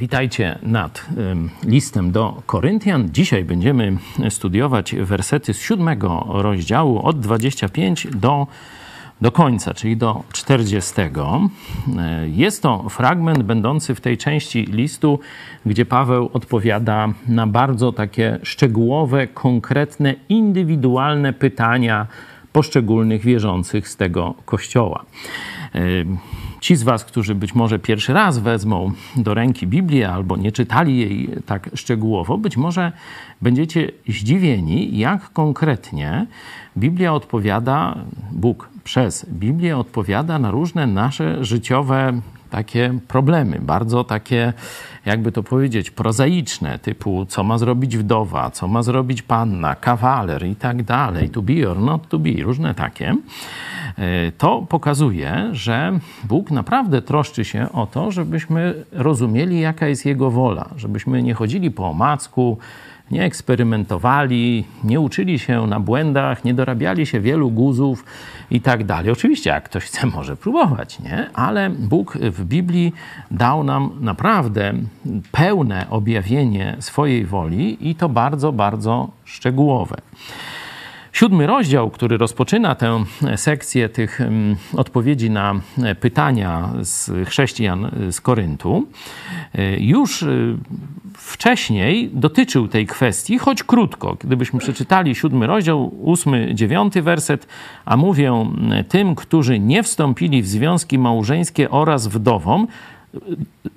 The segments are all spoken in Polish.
Witajcie nad listem do Koryntian. Dzisiaj będziemy studiować wersety z siódmego rozdziału od 25 do, do końca, czyli do 40. Jest to fragment będący w tej części listu, gdzie Paweł odpowiada na bardzo takie szczegółowe, konkretne, indywidualne pytania poszczególnych wierzących z tego kościoła. Ci z Was, którzy być może pierwszy raz wezmą do ręki Biblię albo nie czytali jej tak szczegółowo, być może będziecie zdziwieni, jak konkretnie Biblia odpowiada, Bóg przez Biblię odpowiada na różne nasze życiowe takie problemy, bardzo takie, jakby to powiedzieć, prozaiczne, typu co ma zrobić wdowa, co ma zrobić panna, kawaler i tak dalej, to be or not to be, różne takie. E, to pokazuje, że Bóg naprawdę troszczy się o to, żebyśmy rozumieli, jaka jest Jego wola, żebyśmy nie chodzili po omacku, nie eksperymentowali, nie uczyli się na błędach, nie dorabiali się wielu guzów i tak dalej. Oczywiście, jak ktoś chce, może próbować, nie? Ale Bóg w Biblii dał nam naprawdę pełne objawienie swojej woli i to bardzo, bardzo szczegółowe. Siódmy rozdział, który rozpoczyna tę sekcję tych mm, odpowiedzi na pytania z chrześcijan z Koryntu, y, już wcześniej dotyczył tej kwestii, choć krótko. Gdybyśmy przeczytali siódmy rozdział, ósmy, dziewiąty werset, a mówię tym, którzy nie wstąpili w związki małżeńskie oraz wdowom,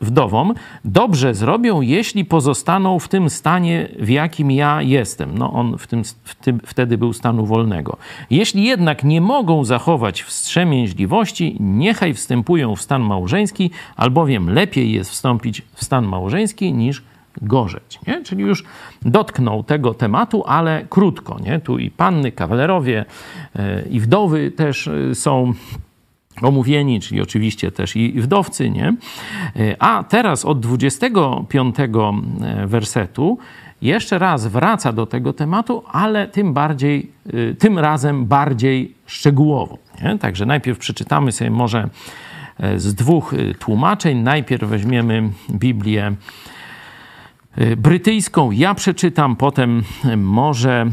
wdowom, dobrze zrobią, jeśli pozostaną w tym stanie, w jakim ja jestem. No on w tym, w tym, wtedy był stanu wolnego. Jeśli jednak nie mogą zachować wstrzemięźliwości, niechaj wstępują w stan małżeński, albowiem lepiej jest wstąpić w stan małżeński niż gorzeć. Nie? Czyli już dotknął tego tematu, ale krótko. Nie? Tu i panny, kawalerowie, e, i wdowy też e, są omówieni, czyli oczywiście też i wdowcy, nie? A teraz od 25 e, wersetu jeszcze raz wraca do tego tematu, ale tym bardziej, e, tym razem bardziej szczegółowo. Nie? Także najpierw przeczytamy sobie może e, z dwóch tłumaczeń. Najpierw weźmiemy Biblię brytyjską ja przeczytam, potem może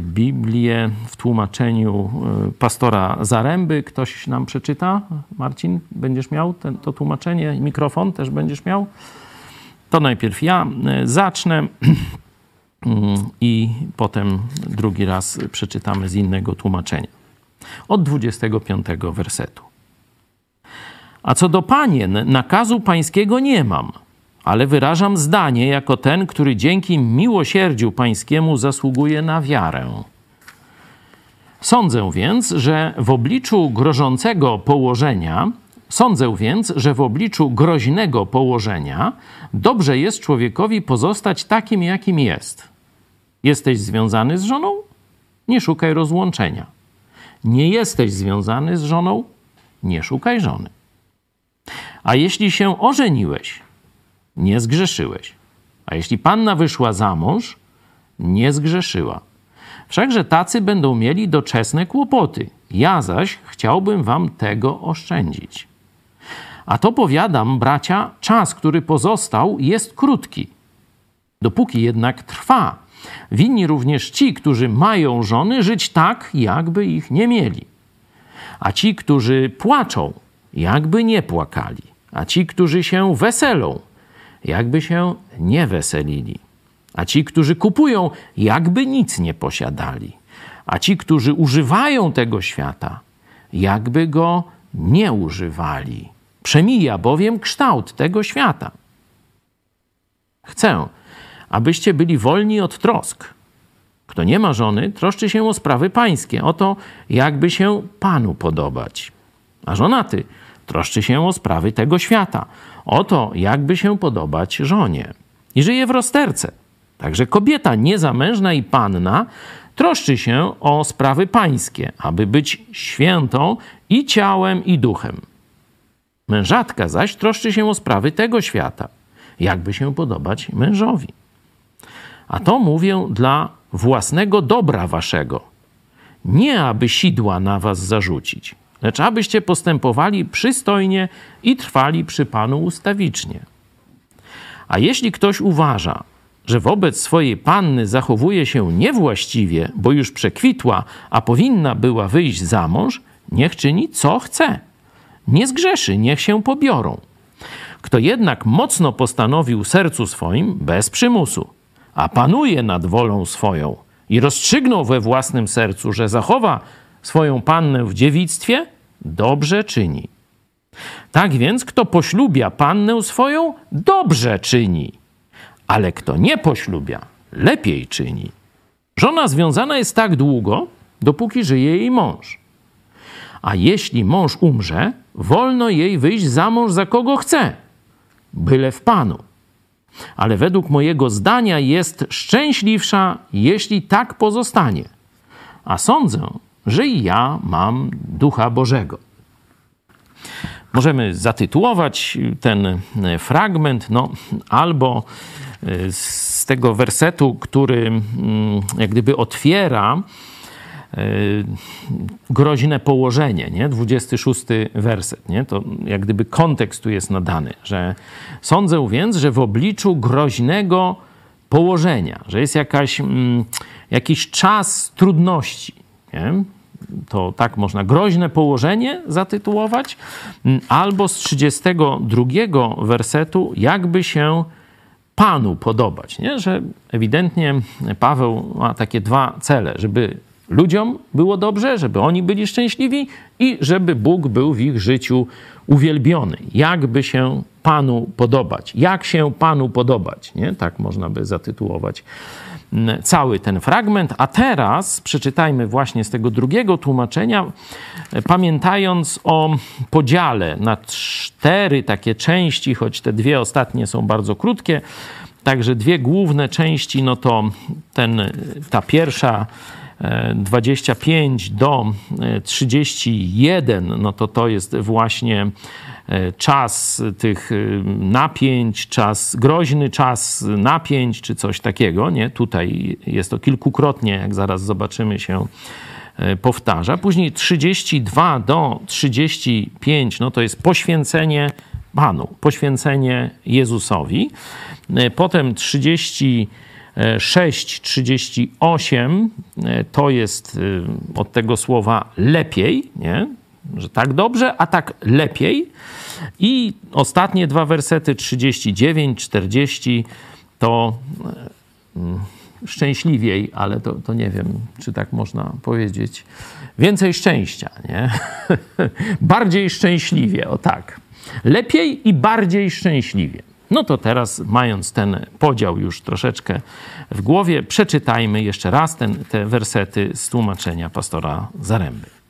Biblię w tłumaczeniu y, pastora Zaręby. Ktoś nam przeczyta? Marcin, będziesz miał ten, to tłumaczenie? Mikrofon też będziesz miał? To najpierw ja y, zacznę i potem drugi raz przeczytamy z innego tłumaczenia. Od 25 wersetu. A co do panien, nakazu pańskiego nie mam – ale wyrażam zdanie jako ten, który dzięki miłosierdziu Pańskiemu zasługuje na wiarę. Sądzę więc, że w obliczu grożącego położenia, sądzę więc, że w obliczu groźnego położenia dobrze jest człowiekowi pozostać takim, jakim jest. Jesteś związany z żoną? Nie szukaj rozłączenia. Nie jesteś związany z żoną? Nie szukaj żony. A jeśli się ożeniłeś, nie zgrzeszyłeś. A jeśli panna wyszła za mąż, nie zgrzeszyła. Wszakże tacy będą mieli doczesne kłopoty. Ja zaś chciałbym wam tego oszczędzić. A to powiadam, bracia, czas, który pozostał, jest krótki. Dopóki jednak trwa, winni również ci, którzy mają żony, żyć tak, jakby ich nie mieli. A ci, którzy płaczą, jakby nie płakali. A ci, którzy się weselą, jakby się nie weselili. A ci, którzy kupują, jakby nic nie posiadali. A ci, którzy używają tego świata, jakby go nie używali. Przemija bowiem kształt tego świata. Chcę, abyście byli wolni od trosk. Kto nie ma żony, troszczy się o sprawy pańskie, o to, jakby się Panu podobać. A żonaty troszczy się o sprawy tego świata, o to, jakby się podobać żonie. I żyje w rozterce. Także kobieta niezamężna i panna troszczy się o sprawy pańskie, aby być świętą i ciałem, i duchem. Mężatka zaś troszczy się o sprawy tego świata, jakby się podobać mężowi. A to mówię dla własnego dobra waszego, nie aby sidła na was zarzucić, lecz abyście postępowali przystojnie i trwali przy Panu ustawicznie. A jeśli ktoś uważa, że wobec swojej panny zachowuje się niewłaściwie, bo już przekwitła, a powinna była wyjść za mąż, niech czyni co chce. Nie zgrzeszy, niech się pobiorą. Kto jednak mocno postanowił sercu swoim, bez przymusu, a panuje nad wolą swoją i rozstrzygnął we własnym sercu, że zachowa swoją pannę w dziewictwie, dobrze czyni. Tak więc, kto poślubia pannę swoją, dobrze czyni, ale kto nie poślubia, lepiej czyni. Żona związana jest tak długo, dopóki żyje jej mąż. A jeśli mąż umrze, wolno jej wyjść za mąż za kogo chce, byle w Panu. Ale według mojego zdania jest szczęśliwsza, jeśli tak pozostanie. A sądzę, że i ja mam ducha Bożego. Możemy zatytułować ten fragment, no, albo e, z tego wersetu, który mm, jak gdyby otwiera e, groźne położenie, nie? 26 werset, nie? To jak gdyby kontekst tu jest nadany, że sądzę więc, że w obliczu groźnego położenia, że jest jakaś, mm, jakiś czas trudności, nie? to tak można groźne położenie zatytułować, albo z 32 wersetu, jakby się Panu podobać. Nie? Że ewidentnie Paweł ma takie dwa cele, żeby ludziom było dobrze, żeby oni byli szczęśliwi i żeby Bóg był w ich życiu uwielbiony. Jakby się Panu podobać. Jak się Panu podobać. Nie? Tak można by zatytułować cały ten fragment. A teraz przeczytajmy właśnie z tego drugiego tłumaczenia, pamiętając o podziale na cztery takie części, choć te dwie ostatnie są bardzo krótkie. Także dwie główne części, no to ten, ta pierwsza 25 do 31, no to to jest właśnie E, czas tych e, napięć, czas groźny, czas napięć, czy coś takiego. Nie? Tutaj jest to kilkukrotnie, jak zaraz zobaczymy, się e, powtarza. Później 32 do 35, no to jest poświęcenie Panu, poświęcenie Jezusowi. Potem 36, 38 to jest od tego słowa lepiej, nie? że tak dobrze, a tak lepiej. I ostatnie dwa wersety, 39, 40, to mm, szczęśliwiej, ale to, to nie wiem, czy tak można powiedzieć. Więcej szczęścia, nie? bardziej szczęśliwie, o tak. Lepiej i bardziej szczęśliwie. No to teraz, mając ten podział już troszeczkę w głowie, przeczytajmy jeszcze raz ten, te wersety z tłumaczenia pastora Zaręby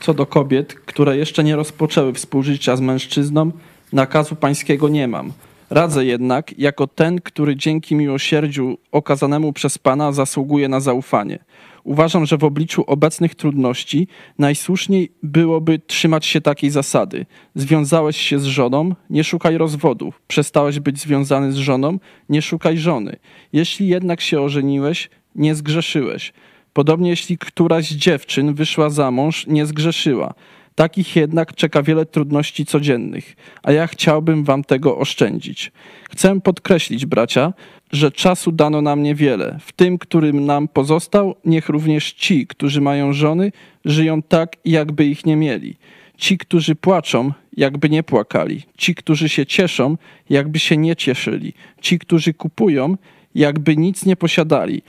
co do kobiet, które jeszcze nie rozpoczęły współżycia z mężczyzną, nakazu pańskiego nie mam. Radzę jednak, jako ten, który dzięki miłosierdziu okazanemu przez Pana zasługuje na zaufanie. Uważam, że w obliczu obecnych trudności najsłuszniej byłoby trzymać się takiej zasady. Związałeś się z żoną, nie szukaj rozwodu. Przestałeś być związany z żoną, nie szukaj żony. Jeśli jednak się ożeniłeś, nie zgrzeszyłeś. Podobnie jeśli któraś z dziewczyn wyszła za mąż, nie zgrzeszyła. Takich jednak czeka wiele trudności codziennych, a ja chciałbym wam tego oszczędzić. Chcę podkreślić, bracia, że czasu dano nam niewiele. W tym, którym nam pozostał, niech również ci, którzy mają żony, żyją tak, jakby ich nie mieli. Ci, którzy płaczą, jakby nie płakali. Ci, którzy się cieszą, jakby się nie cieszyli. Ci, którzy kupują, jakby nic nie posiadali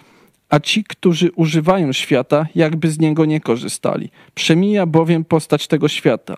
a ci, którzy używają świata, jakby z niego nie korzystali. Przemija bowiem postać tego świata.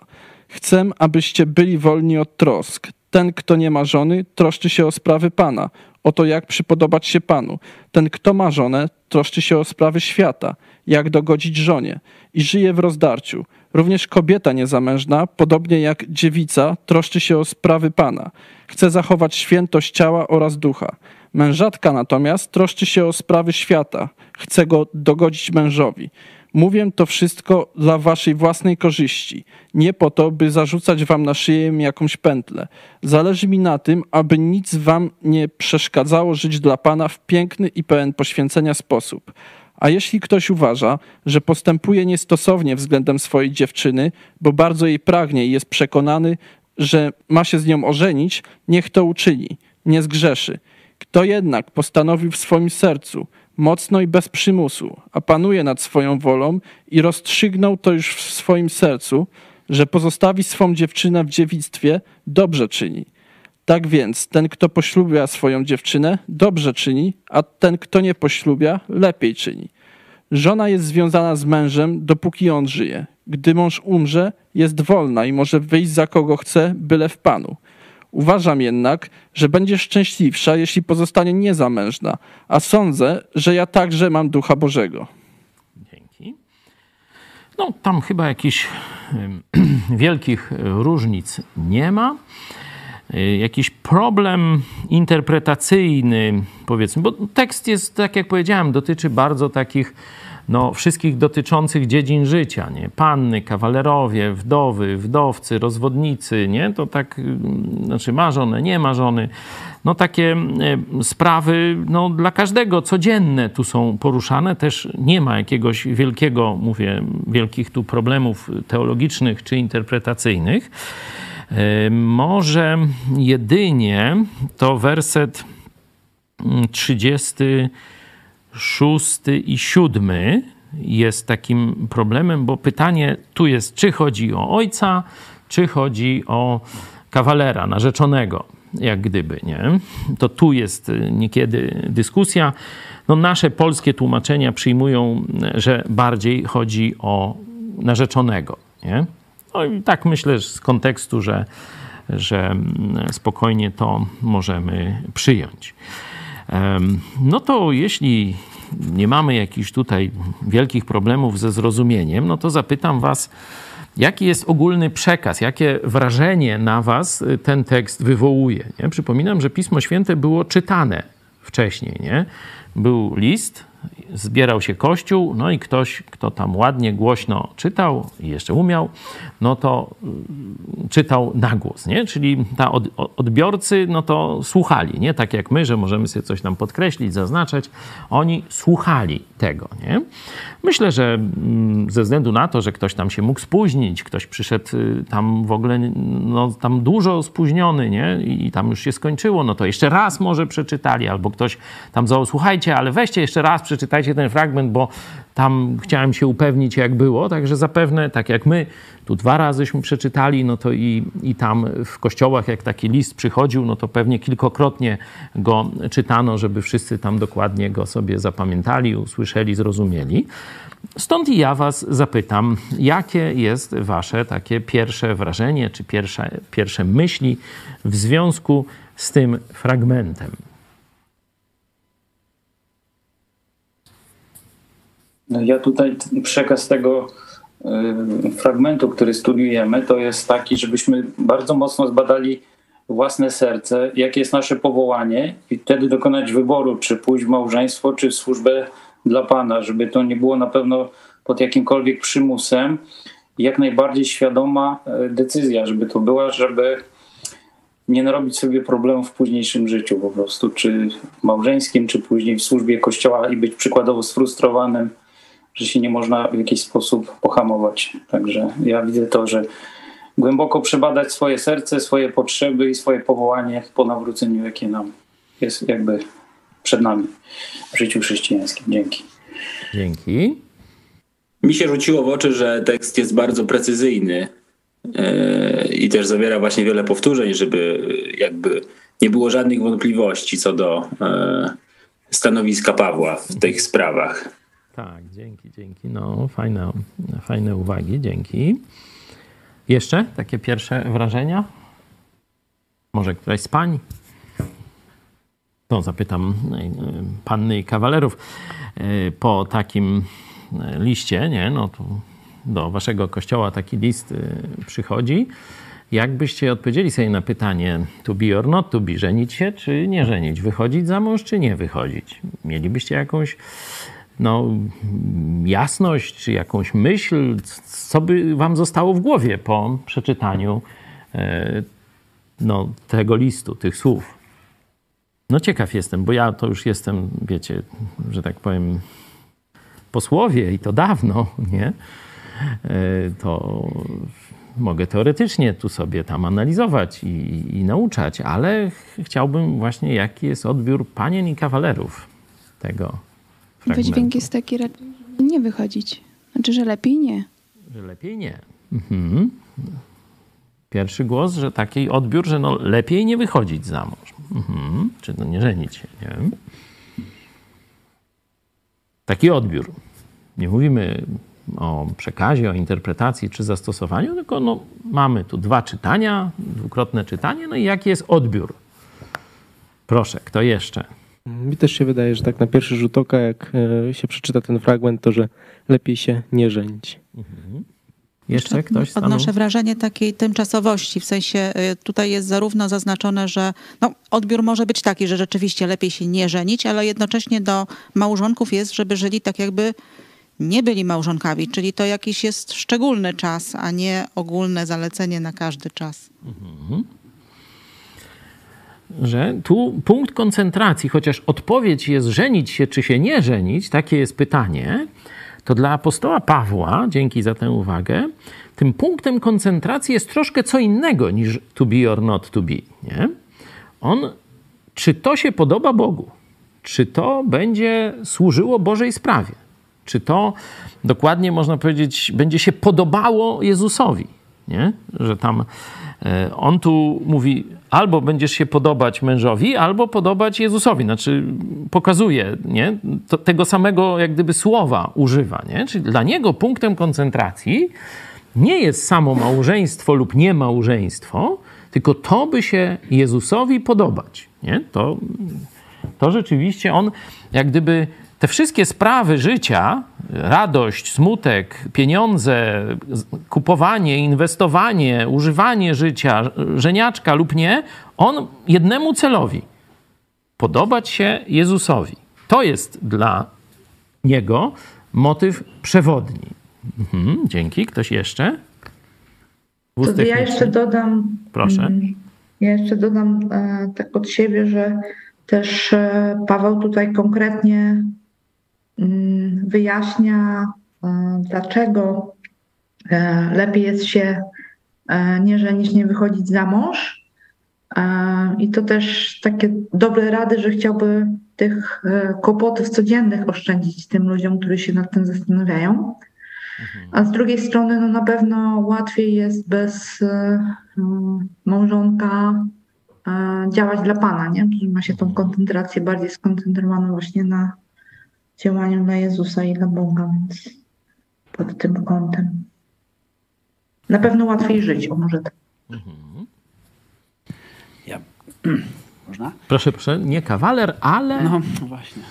Chcę, abyście byli wolni od trosk. Ten, kto nie ma żony, troszczy się o sprawy Pana, o to, jak przypodobać się Panu. Ten, kto ma żonę, troszczy się o sprawy świata, jak dogodzić żonie i żyje w rozdarciu. Również kobieta niezamężna, podobnie jak dziewica, troszczy się o sprawy Pana. Chce zachować świętość ciała oraz ducha. Mężatka natomiast troszczy się o sprawy świata, chce go dogodzić mężowi. Mówię to wszystko dla waszej własnej korzyści, nie po to, by zarzucać wam na szyję jakąś pętlę. Zależy mi na tym, aby nic wam nie przeszkadzało żyć dla Pana w piękny i pełen poświęcenia sposób. A jeśli ktoś uważa, że postępuje niestosownie względem swojej dziewczyny, bo bardzo jej pragnie i jest przekonany, że ma się z nią ożenić, niech to uczyni nie zgrzeszy. Kto jednak postanowi w swoim sercu, mocno i bez przymusu, a panuje nad swoją wolą i rozstrzygnął to już w swoim sercu, że pozostawi swą dziewczynę w dziewictwie, dobrze czyni. Tak więc ten, kto poślubia swoją dziewczynę, dobrze czyni, a ten, kto nie poślubia, lepiej czyni. Żona jest związana z mężem, dopóki on żyje. Gdy mąż umrze, jest wolna i może wyjść za kogo chce, byle w Panu. Uważam jednak, że będzie szczęśliwsza, jeśli pozostanie niezamężna, a sądzę, że ja także mam Ducha Bożego. Dzięki. No, tam chyba jakichś wielkich różnic nie ma. Y, jakiś problem interpretacyjny, powiedzmy, bo tekst jest, tak jak powiedziałem, dotyczy bardzo takich no, wszystkich dotyczących dziedzin życia, nie? Panny, kawalerowie, wdowy, wdowcy, rozwodnicy, nie? To tak, mm, znaczy ma nie ma żony. No takie y, sprawy, no dla każdego codzienne tu są poruszane. Też nie ma jakiegoś wielkiego, mówię, wielkich tu problemów teologicznych czy interpretacyjnych. Może jedynie to werset 36 i 7 jest takim problemem, bo pytanie tu jest, czy chodzi o ojca, czy chodzi o kawalera, narzeczonego, jak gdyby, nie? To tu jest niekiedy dyskusja. No, nasze polskie tłumaczenia przyjmują, że bardziej chodzi o narzeczonego, nie? No i tak myślę z kontekstu, że, że spokojnie to możemy przyjąć. No to jeśli nie mamy jakichś tutaj wielkich problemów ze zrozumieniem, no to zapytam Was, jaki jest ogólny przekaz, jakie wrażenie na Was ten tekst wywołuje. Nie? Przypominam, że Pismo Święte było czytane wcześniej. Nie? Był list, zbierał się kościół, no i ktoś, kto tam ładnie, głośno czytał i jeszcze umiał, no to mm, czytał na głos, nie? Czyli ta od, odbiorcy, no to słuchali, nie? Tak jak my, że możemy sobie coś tam podkreślić, zaznaczać. Oni słuchali tego, nie? Myślę, że mm, ze względu na to, że ktoś tam się mógł spóźnić, ktoś przyszedł y, tam w ogóle, no tam dużo spóźniony, nie? I tam już się skończyło, no to jeszcze raz może przeczytali, albo ktoś tam zawołał, słuchajcie, ale weźcie jeszcze raz, przeczytajcie ten fragment, bo tam chciałem się upewnić, jak było, także zapewne, tak jak my tu dwa razyśmy przeczytali, no to i, i tam w kościołach, jak taki list przychodził, no to pewnie kilkokrotnie go czytano, żeby wszyscy tam dokładnie go sobie zapamiętali, usłyszeli, zrozumieli. Stąd i ja Was zapytam, jakie jest Wasze takie pierwsze wrażenie, czy pierwsze, pierwsze myśli w związku z tym fragmentem? No ja tutaj przekaz tego fragmentu, który studiujemy, to jest taki, żebyśmy bardzo mocno zbadali własne serce, jakie jest nasze powołanie i wtedy dokonać wyboru, czy pójść w małżeństwo, czy w służbę dla Pana, żeby to nie było na pewno pod jakimkolwiek przymusem. Jak najbardziej świadoma e, decyzja, żeby to była, żeby nie narobić sobie problemów w późniejszym życiu po prostu, czy małżeńskim, czy później w służbie kościoła i być przykładowo sfrustrowanym że się nie można w jakiś sposób pohamować. Także ja widzę to, że głęboko przebadać swoje serce, swoje potrzeby i swoje powołanie po nawróceniu, jakie nam jest jakby przed nami w życiu chrześcijańskim. Dzięki. Dzięki. Mi się rzuciło w oczy, że tekst jest bardzo precyzyjny e, i też zawiera właśnie wiele powtórzeń, żeby jakby nie było żadnych wątpliwości co do e, stanowiska Pawła w tych sprawach. Tak, dzięki, dzięki. No, fajne, fajne uwagi, dzięki. Jeszcze takie pierwsze wrażenia? Może któraś z pań? To zapytam e, panny i kawalerów. E, po takim e, liście, nie, no to do waszego kościoła taki list przychodzi. Jakbyście odpowiedzieli sobie na pytanie to be or not to be, żenić się czy nie żenić, wychodzić za mąż czy nie wychodzić? Mielibyście jakąś no, jasność, czy jakąś myśl, co by wam zostało w głowie po przeczytaniu e, no, tego listu, tych słów. No ciekaw jestem, bo ja to już jestem, wiecie, że tak powiem, posłowie i to dawno, nie? E, to mogę teoretycznie tu sobie tam analizować i, i nauczać, ale chciałbym właśnie, jaki jest odbiór panien i kawalerów tego fragmentu. Wydźwięk jest taki raczej nie wychodzić. Znaczy, że lepiej nie. Że lepiej nie. Mhm. Pierwszy głos, że taki odbiór, że no lepiej nie wychodzić za mąż. Mhm. Czy no nie żenić się, nie wiem. Taki odbiór. Nie mówimy o przekazie, o interpretacji czy zastosowaniu, tylko no, mamy tu dwa czytania, dwukrotne czytanie, no i jaki jest odbiór? Proszę, kto jeszcze? Mi też się wydaje, że tak na pierwszy rzut oka, jak e, się przeczyta ten fragment, to że lepiej się nie żenić. Mhm. Jeszcze ktoś stanął? Odnoszę wrażenie takiej tymczasowości, w sensie y, tutaj jest zarówno zaznaczone, że no, odbiór może być taki, że rzeczywiście lepiej się nie żenić, ale jednocześnie do małżonków jest, żeby żyli tak jakby nie byli małżonkami, czyli to jakiś jest szczególny czas, a nie ogólne zalecenie na każdy czas. Mhm. Że tu punkt koncentracji, chociaż odpowiedź jest żenić się czy się nie żenić, takie jest pytanie, to dla apostoła Pawła, dzięki za tę uwagę, tym punktem koncentracji jest troszkę co innego niż to be or not to be. Nie? On, czy to się podoba Bogu? Czy to będzie służyło Bożej sprawie? Czy to dokładnie można powiedzieć, będzie się podobało Jezusowi? Nie? Że tam e, on tu mówi, albo będziesz się podobać mężowi, albo podobać Jezusowi. Znaczy pokazuje, nie? To, tego samego jak gdyby słowa używa. Nie? Czyli dla niego punktem koncentracji nie jest samo małżeństwo lub nie małżeństwo, tylko to by się Jezusowi podobać. Nie? To, to rzeczywiście on jak gdyby te wszystkie sprawy życia, radość, smutek, pieniądze, kupowanie, inwestowanie, używanie życia, żeniaczka lub nie, on jednemu celowi podobać się Jezusowi. To jest dla niego motyw przewodni. Mhm, dzięki. Ktoś jeszcze? To ja jeszcze dodam. Proszę. Ja jeszcze dodam tak od siebie, że też e, Paweł tutaj konkretnie Mm, wyjaśnia, e, dlaczego e, lepiej jest się e, nie żenić, nie wychodzić za mąż. I to też takie dobre rady, że chciałby tych kłopotów codziennych oszczędzić tym ludziom, którzy się nad tym zastanawiają. A z drugiej strony, no na pewno łatwiej jest bez małżonka działać dla Pana, nie? Ma się tą koncentrację bardziej skoncentrowaną właśnie na, działaniu dla Jezusa i dla Boga, więc pod tym kątem. Na pewno łatwiej żyć, o może tak. Mhm. Ja. Można? Proszę, proszę, nie kawaler, ale. No, właśnie.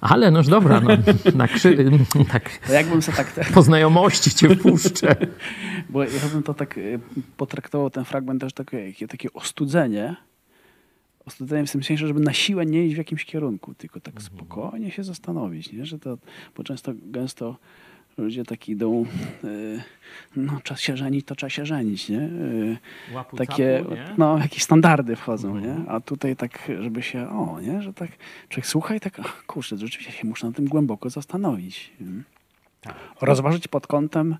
Ale noż dobra, no, na krzy... tak, to jakbym sobie tak... Te... Po znajomości cię wpuszczę. Bo ja bym to tak y, potraktował, ten fragment też takie, takie ostudzenie, ostudzenie w tym sensie, żeby na siłę nie iść w jakimś kierunku, tylko tak mhm. spokojnie się zastanowić, nie? że to, bo często, gęsto ludzie tak idą, yy, no czas się żenić, to trzeba się żenić, nie? Yy, takie, capu, nie? no jakieś standardy wchodzą, nie? Mhm. A tutaj tak, żeby się, o, nie? Że tak człowiek słucha i tak, ach, kurczę, rzeczywiście się muszę na tym głęboko zastanowić. Tak. Rozważyć pod kątem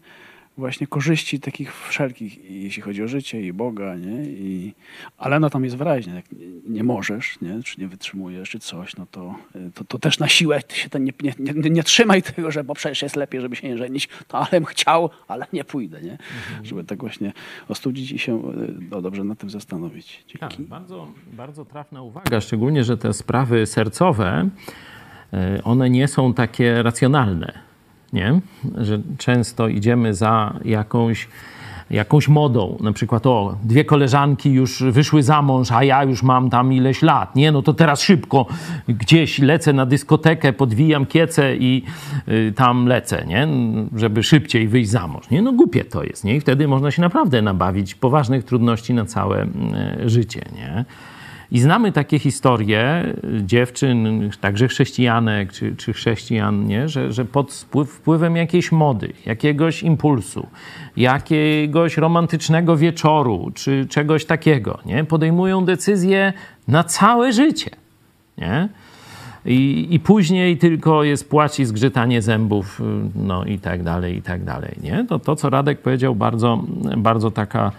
właśnie korzyści takich wszelkich, jeśli chodzi o życie i Boga, nie? I, ale no tam jest wyraźnie, jak nie możesz, nie? czy nie wytrzymujesz, czy coś, no to, to, to też na siłę się ten nie, nie, nie, nie, trzymaj tego, że bo przecież jest lepiej, żeby się nie żenić, to ale bym chciał, ale nie pójdę, nie? Mhm. Żeby tak właśnie ostudzić i się no, dobrze nad tym zastanowić. Tak, bardzo, bardzo trafna uwaga, szczególnie, że te sprawy sercowe, e, one nie są takie racjonalne nie? że często idziemy za jakąś, jakąś modą. Na przykład, o, dwie koleżanki już wyszły za mąż, a ja już mam tam ileś lat. Nie, no to teraz szybko gdzieś lecę na dyskotekę, podwijam kiece i y, tam lecę, nie? żeby szybciej wyjść za mąż. Nie, no głupie to jest. Nie? I wtedy można się naprawdę nabawić poważnych trudności na całe y, życie. Nie? I znamy takie historie dziewczyn, także chrześcijanek czy, czy chrześcijan, nie? Że, że pod wpływem jakiejś mody, jakiegoś impulsu, jakiegoś romantycznego wieczoru czy czegoś takiego nie? podejmują decyzje na całe życie. Nie? i, i później tylko jest płacz i zgrzytanie zębów, no i tak dalej, i tak dalej, nie? To, to co Radek powiedział, bardzo, bardzo taka,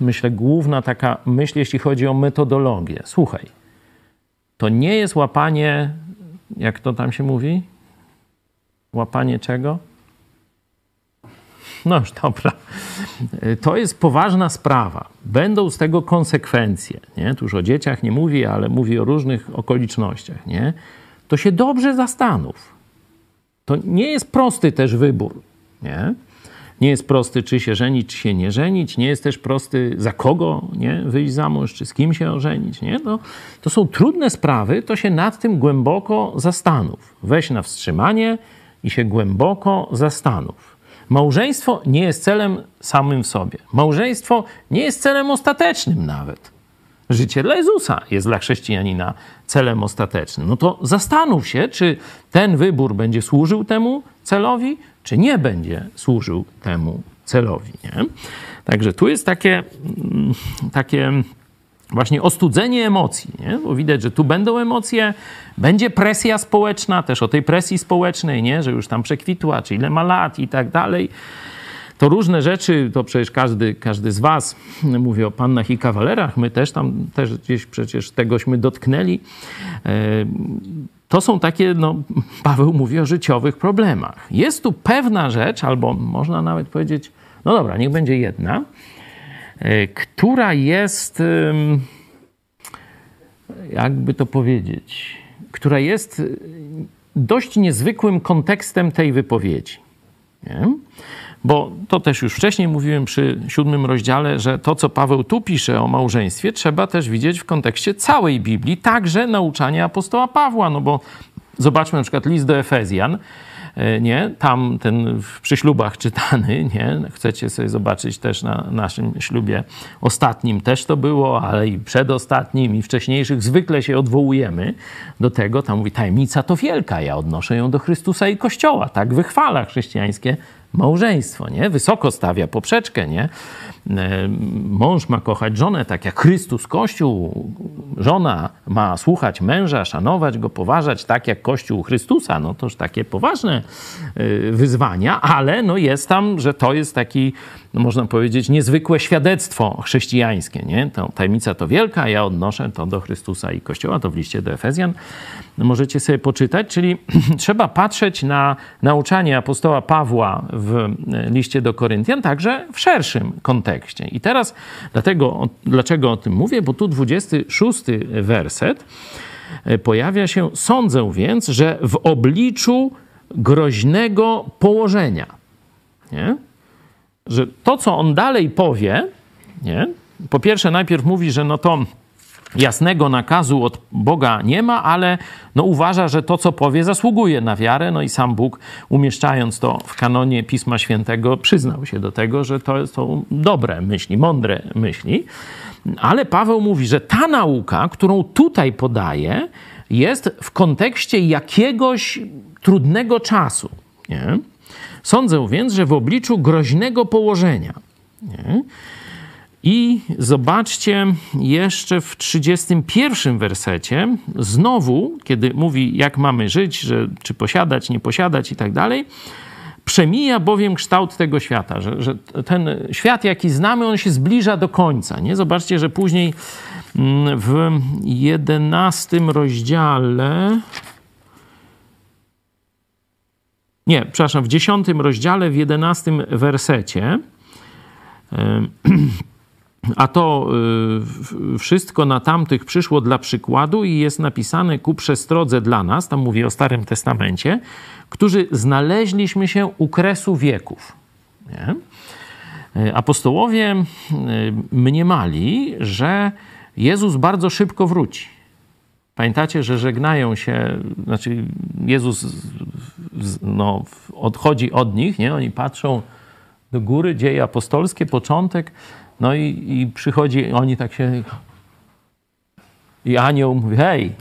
myślę, główna taka myśl, jeśli chodzi o metodologię. Słuchaj, to nie jest łapanie, jak to tam się mówi? Łapanie czego? No już dobra. To jest poważna sprawa. Będą z tego konsekwencje. Nie? Tu już o dzieciach nie mówi, ale mówi o różnych okolicznościach. Nie? To się dobrze zastanów. To nie jest prosty też wybór. Nie? Nie jest prosty, czy się żenić, czy się nie żenić. Nie jest też prosty, za kogo nie? wyjść za mąż, czy z kim się ożenić. Nie? To, to są trudne sprawy, to się nad tym głęboko zastanów. Weź na wstrzymanie i się głęboko zastanów. Małżeństwo nie jest celem samym w sobie. Małżeństwo nie jest celem ostatecznym nawet. Życie dla Jezusa jest dla chrześcijanina celem ostatecznym. No to zastanów się, czy ten wybór będzie służył temu celowi, czy nie będzie służył temu celowi. Nie? Także tu jest takie, takie właśnie ostudzenie emocji, nie? bo widać, że tu będą emocje, będzie presja społeczna, też o tej presji społecznej, nie? że już tam przekwitła, czy ile ma lat i tak dalej. To różne rzeczy, to przecież każdy, każdy z was mówi o pannach i kawalerach, my też tam też gdzieś przecież tegośmy dotknęli. To są takie, no, Paweł mówi o życiowych problemach. Jest tu pewna rzecz, albo można nawet powiedzieć, no dobra, niech będzie jedna, która jest, jakby to powiedzieć, która jest dość niezwykłym kontekstem tej wypowiedzi. Nie? Bo to też już wcześniej mówiłem przy siódmym rozdziale, że to, co Paweł tu pisze o małżeństwie, trzeba też widzieć w kontekście całej Biblii, także nauczania apostoła Pawła. No bo zobaczmy na przykład list do Efezjan, nie? Tam ten przy ślubach czytany, nie? Chcecie sobie zobaczyć też na naszym ślubie ostatnim też to było, ale i przedostatnim i wcześniejszych zwykle się odwołujemy do tego. Tam mówi, tajemnica to wielka, ja odnoszę ją do Chrystusa i Kościoła. Tak wychwala chrześcijańskie małżeństwo, nie? Wysoko stawia poprzeczkę, nie? Mąż ma kochać żonę tak jak Chrystus Kościół. Żona ma słuchać męża, szanować go, poważać tak jak Kościół Chrystusa. No toż takie poważne wyzwania, ale no jest tam, że to jest taki, no można powiedzieć, niezwykłe świadectwo chrześcijańskie, nie? To tajemnica to wielka, ja odnoszę to do Chrystusa i Kościoła, to w liście do Efezjan. Możecie sobie poczytać, czyli trzeba patrzeć na nauczanie apostoła Pawła w liście do Koryntian, także w szerszym kontekście. I teraz dlatego, dlaczego o tym mówię? Bo tu 26 werset pojawia się, sądzę więc, że w obliczu groźnego położenia, nie? że to, co on dalej powie, nie? po pierwsze najpierw mówi, że no to jasnego nakazu od Boga nie ma, ale no uważa, że to, co powie, zasługuje na wiarę. No i sam Bóg, umieszczając to w kanonie Pisma Świętego, przyznał się do tego, że to są dobre myśli, mądre myśli. Ale Paweł mówi, że ta nauka, którą tutaj podaje, jest w kontekście jakiegoś trudnego czasu. Nie? Sądzę więc, że w obliczu groźnego położenia. Nie? I zobaczcie jeszcze w 31 wersecie, znowu, kiedy mówi, jak mamy żyć, że, czy posiadać, nie posiadać i tak dalej, przemija bowiem kształt tego świata, że, że ten świat, jaki znamy, on się zbliża do końca. Nie? Zobaczcie, że później w 11 rozdziale. Nie, przepraszam, w 10 rozdziale, w 11 wersecie. A to y, wszystko na tamtych przyszło dla przykładu i jest napisane ku przestrodze dla nas, tam mówię o Starym Testamencie, którzy znaleźliśmy się u kresu wieków. Nie? Y, apostołowie y, mniemali, że Jezus bardzo szybko wróci. Pamiętacie, że żegnają się, znaczy Jezus no, odchodzi od nich, nie? oni patrzą do góry, dzieje apostolskie, początek, no i, i przychodzi, oni tak się. I anioł mówi: Hej,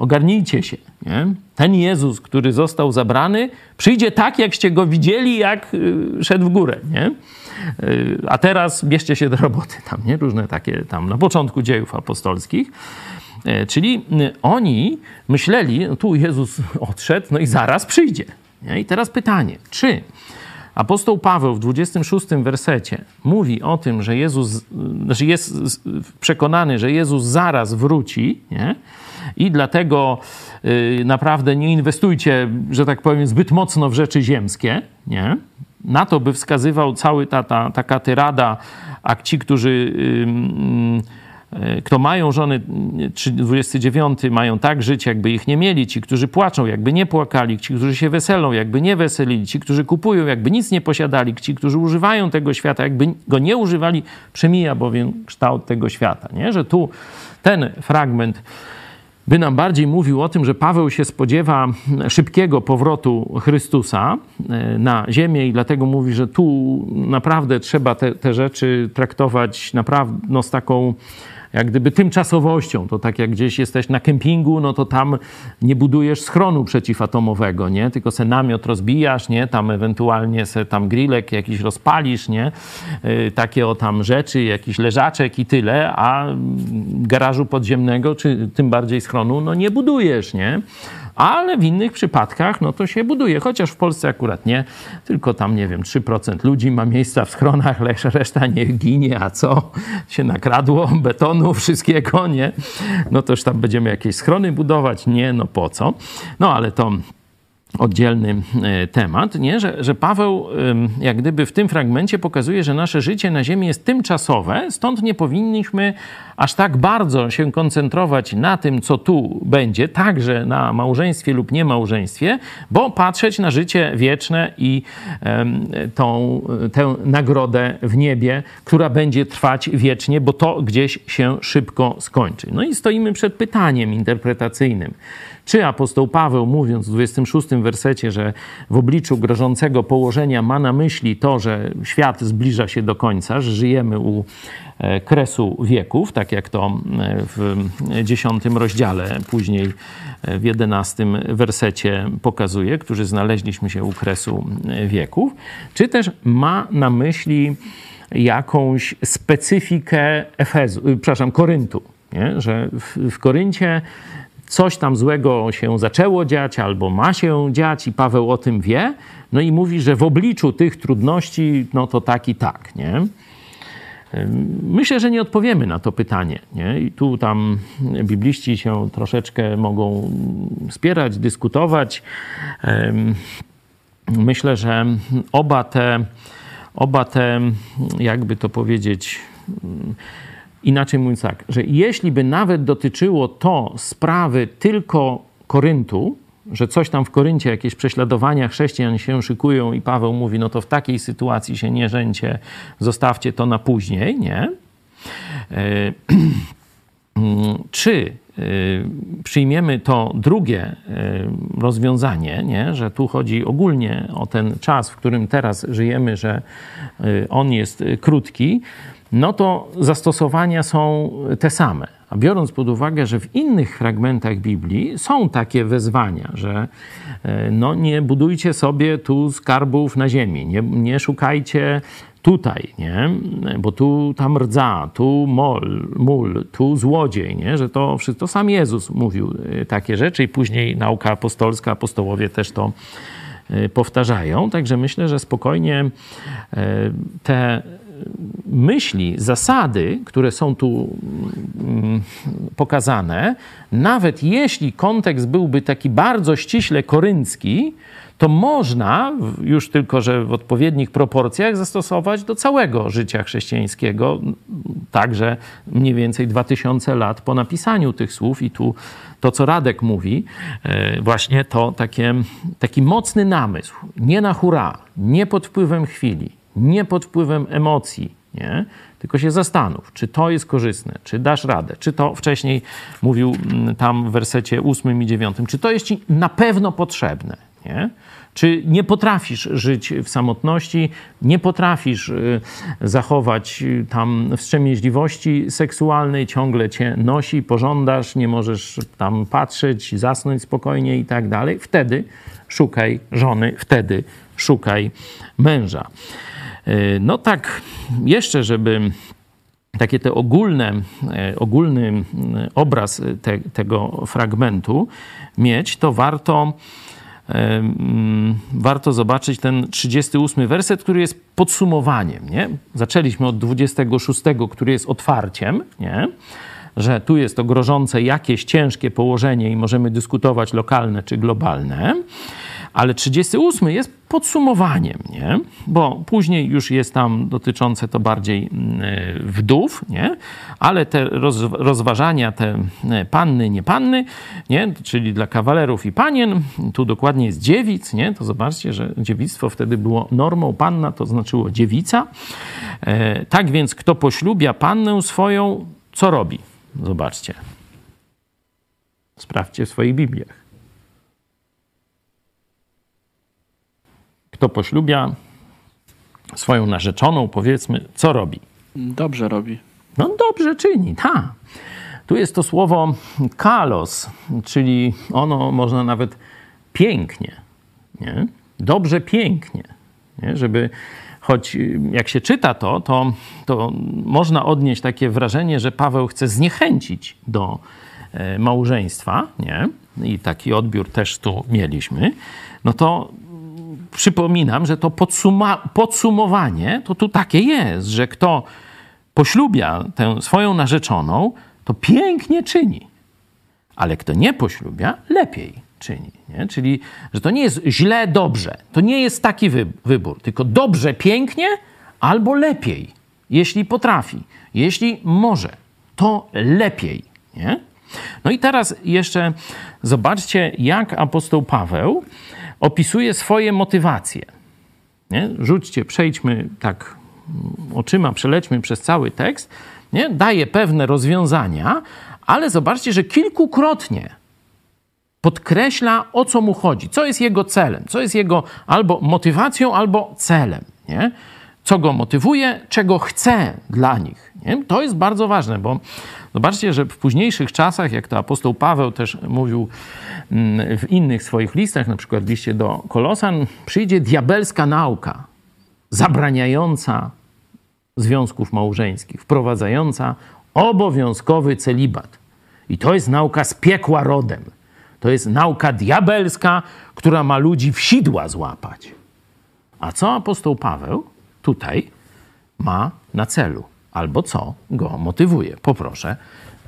Ogarnijcie się. Nie? Ten Jezus, który został zabrany, przyjdzie tak, jakście go widzieli, jak y, szedł w górę. Nie? Y, a teraz bierzcie się do roboty. Tam, nie? Różne takie tam na początku dziejów apostolskich. E, czyli y, oni myśleli, no tu Jezus odszedł, no i zaraz przyjdzie. Nie? I teraz pytanie, czy apostoł Paweł w 26 wersecie mówi o tym, że Jezus, znaczy jest przekonany, że Jezus zaraz wróci, nie? i dlatego y, naprawdę nie inwestujcie, że tak powiem, zbyt mocno w rzeczy ziemskie, nie? Na to by wskazywał cały ta, ta taka tyrada, a ci, którzy kto mają żony, 29, mają tak żyć, jakby ich nie mieli. Ci, którzy płaczą, jakby nie płakali. Ci, którzy się weselą, jakby nie weselili. Ci, którzy kupują, jakby nic nie posiadali. Ci, którzy używają tego świata, jakby go nie używali. Przemija bowiem kształt tego świata. Nie? Że tu ten fragment by nam bardziej mówił o tym, że Paweł się spodziewa szybkiego powrotu Chrystusa e, na ziemię i dlatego mówi, że tu naprawdę trzeba te, te rzeczy traktować naprawdę no, z taką jak gdyby tymczasowością. To tak jak gdzieś jesteś na kempingu, no to tam nie budujesz schronu przeciwatomowego, nie? Tylko se namiot rozbijasz, nie? Tam ewentualnie se tam grillek jakiś rozpalisz, nie? Yy, takie o tam rzeczy, jakiś leżaczek i tyle, a garażu podziemnego, czy tym bardziej schronu, no nie budujesz, nie? Ale w innych przypadkach no to się buduje, chociaż w Polsce akurat nie, tylko tam, nie wiem, 3% ludzi ma miejsca w schronach, reszta nie ginie, a co? Się nakradło betonu, wszystkiego, nie? No toż tam będziemy jakieś schrony budować? Nie, no po co? No ale to oddzielny e, temat, nie? Że, że Paweł jak gdyby w tym fragmencie pokazuje, że nasze życie na ziemi jest tymczasowe, stąd nie powinniśmy aż tak bardzo się koncentrować na tym, co tu będzie, także na małżeństwie lub niemałżeństwie, bo patrzeć na życie wieczne i tą, tę nagrodę w niebie, która będzie trwać wiecznie, bo to gdzieś się szybko skończy. No i stoimy przed pytaniem interpretacyjnym. Czy apostoł Paweł, mówiąc w 26 wersecie, że w obliczu grożącego położenia ma na myśli to, że świat zbliża się do końca, że żyjemy u e, kresu wieków, tak jak to e, w dziesiątym rozdziale, później e, w jedenastym wersecie pokazuje, którzy znaleźliśmy się u kresu wieków, czy też ma na myśli jakąś specyfikę Efezu, przepraszam, Koryntu, nie? że w, w Koryncie coś tam złego się zaczęło dziać albo ma się dziać i Paweł o tym wie, no i mówi, że w obliczu tych trudności, no to tak i tak, nie? Myślę, że nie odpowiemy na to pytanie. Nie? I tu tam bibliści się troszeczkę mogą spierać, dyskutować. Myślę, że oba te, oba te, jakby to powiedzieć, Inaczej mówiąc tak, że jeśli by nawet dotyczyło to sprawy tylko Koryntu, że coś tam w Koryncie, jakieś prześladowania chrześcijan się szykują i Paweł mówi, no to w takiej sytuacji się nie rzęcie, zostawcie to na później, nie? E, czy e, przyjmiemy to drugie e, rozwiązanie, nie? że tu chodzi ogólnie o ten czas, w którym teraz żyjemy, że on jest krótki, no to zastosowania są te same. A biorąc pod uwagę, że w innych fragmentach Biblii są takie wezwania, że e, no nie budujcie sobie tu skarbów na ziemi, nie, nie szukajcie tutaj, nie? bo tu tam rdza, tu mol, mól, tu złodziej, nie? że to wszystko, sam Jezus mówił e, takie rzeczy i później nauka apostolska, apostołowie też to e, powtarzają. Także myślę, że spokojnie te myśli, zasady, które są tu mm, pokazane, nawet jeśli kontekst byłby taki bardzo ściśle koryncki, to można już tylko, że w odpowiednich proporcjach zastosować do całego życia chrześcijańskiego, także mniej więcej 2000 lat po napisaniu tych słów. I tu to, co Radek mówi, e, właśnie to takie, taki mocny namysł, nie na hura, nie pod wpływem chwili, nie pod wpływem emocji, nie? tylko się zastanów, czy to jest korzystne, czy dasz radę, czy to wcześniej mówił mm, tam w wersecie 8 i 9, czy to jest ci na pewno potrzebne. Nie? Czy nie potrafisz żyć w samotności, nie potrafisz y, zachować y, tam wstrzemięźliwości seksualnej, ciągle cię nosi, pożądasz, nie możesz tam patrzeć, zasnąć spokojnie i tak dalej, wtedy szukaj żony, wtedy szukaj męża. Y, no tak, jeszcze, żeby takie te ogólne, ogólny obraz te, tego fragmentu mieć, to warto warto zobaczyć ten 38 werset, który jest podsumowaniem. Nie? Zaczęliśmy od 26, który jest otwarciem, nie? że tu jest to grożące jakieś ciężkie położenie i możemy dyskutować lokalne czy globalne. Ale 38 jest podsumowaniem, nie? bo później już jest tam dotyczące to bardziej mm, wdów, nie? ale te rozważania, te e, panny, nie panny, nie? czyli dla kawalerów i panien, tu dokładnie jest dziewic, nie? to zobaczcie, że dziewictwo wtedy było normą, panna to znaczyło dziewica. E, tak więc kto poślubia pannę swoją, co robi? Zobaczcie. Sprawdźcie w swoich Bibliach. Kto poślubia swoją narzeczoną, powiedzmy, co robi? Dobrze robi. No dobrze czyni, tak. Tu jest to słowo kalos, czyli ono można nawet pięknie, nie? dobrze pięknie, nie? żeby choć jak się czyta to, to, to można odnieść takie wrażenie, że Paweł chce zniechęcić do e, małżeństwa, nie? i taki odbiór też tu mieliśmy, no to przypominam, że to podsumowanie to tu takie jest, że kto poślubia tę swoją narzeczoną, to pięknie czyni, ale kto nie poślubia, lepiej czyni. Nie? Czyli, że to nie jest źle, dobrze. To nie jest taki wy- wybór, tylko dobrze, pięknie albo lepiej, jeśli potrafi, jeśli może, to lepiej. Nie? No i teraz jeszcze zobaczcie, jak apostoł Paweł opisuje swoje motywacje. Nie? Rzućcie, przejdźmy tak oczyma, przelećmy przez cały tekst. Nie? Daje pewne rozwiązania, ale zobaczcie, że kilkukrotnie podkreśla, o co mu chodzi, co jest jego celem, co jest jego albo motywacją, albo celem. Nie? Co go motywuje, czego chce dla nich. Nie? To jest bardzo ważne, bo zobaczcie, że w późniejszych czasach, jak to apostoł Paweł też mówił mm, w innych swoich listach, na przykład w liście do Kolosan, przyjdzie diabelska nauka zabraniająca związków małżeńskich, wprowadzająca obowiązkowy celibat. I to jest nauka z piekła rodem. To jest nauka diabelska, która ma ludzi w sidła złapać. A co apostoł Paweł tutaj ma na celu? Albo co go motywuje. Poproszę,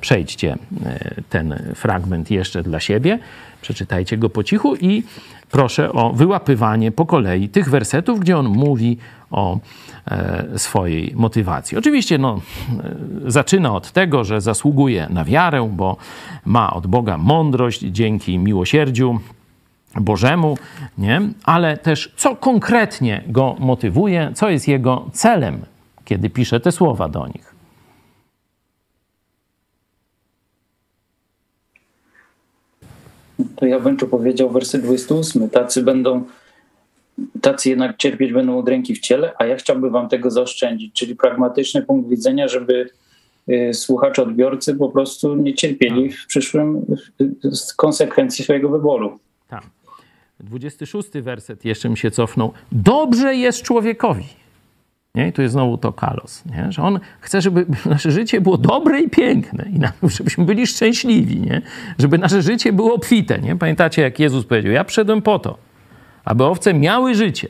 przejdźcie e, ten fragment jeszcze dla siebie, przeczytajcie go po cichu i proszę o wyłapywanie po kolei tych wersetów, gdzie on mówi o e, swojej motywacji. Oczywiście no, e, zaczyna od tego, że zasługuje na wiarę, bo ma od Boga mądrość dzięki miłosierdziu Bożemu, nie? ale też co konkretnie go motywuje, co jest jego celem kiedy pisze te słowa do nich. To ja bym tu powiedział werset 28. Tacy będą, tacy jednak cierpieć będą od ręki w ciele, a ja chciałbym wam tego zaoszczędzić, czyli pragmatyczny punkt widzenia, żeby y, słuchacze, odbiorcy po prostu nie cierpieli w przyszłym z konsekwencji swojego wyboru. Tak. 26 werset jeszcze mi się cofnął. Dobrze jest człowiekowi nie? I tu jest znowu to kalos, nie? że on chce, żeby nasze życie było dobre i piękne, i żebyśmy byli szczęśliwi, nie? żeby nasze życie było obfite. Nie? Pamiętacie, jak Jezus powiedział, ja przyszedłem po to, aby owce miały życie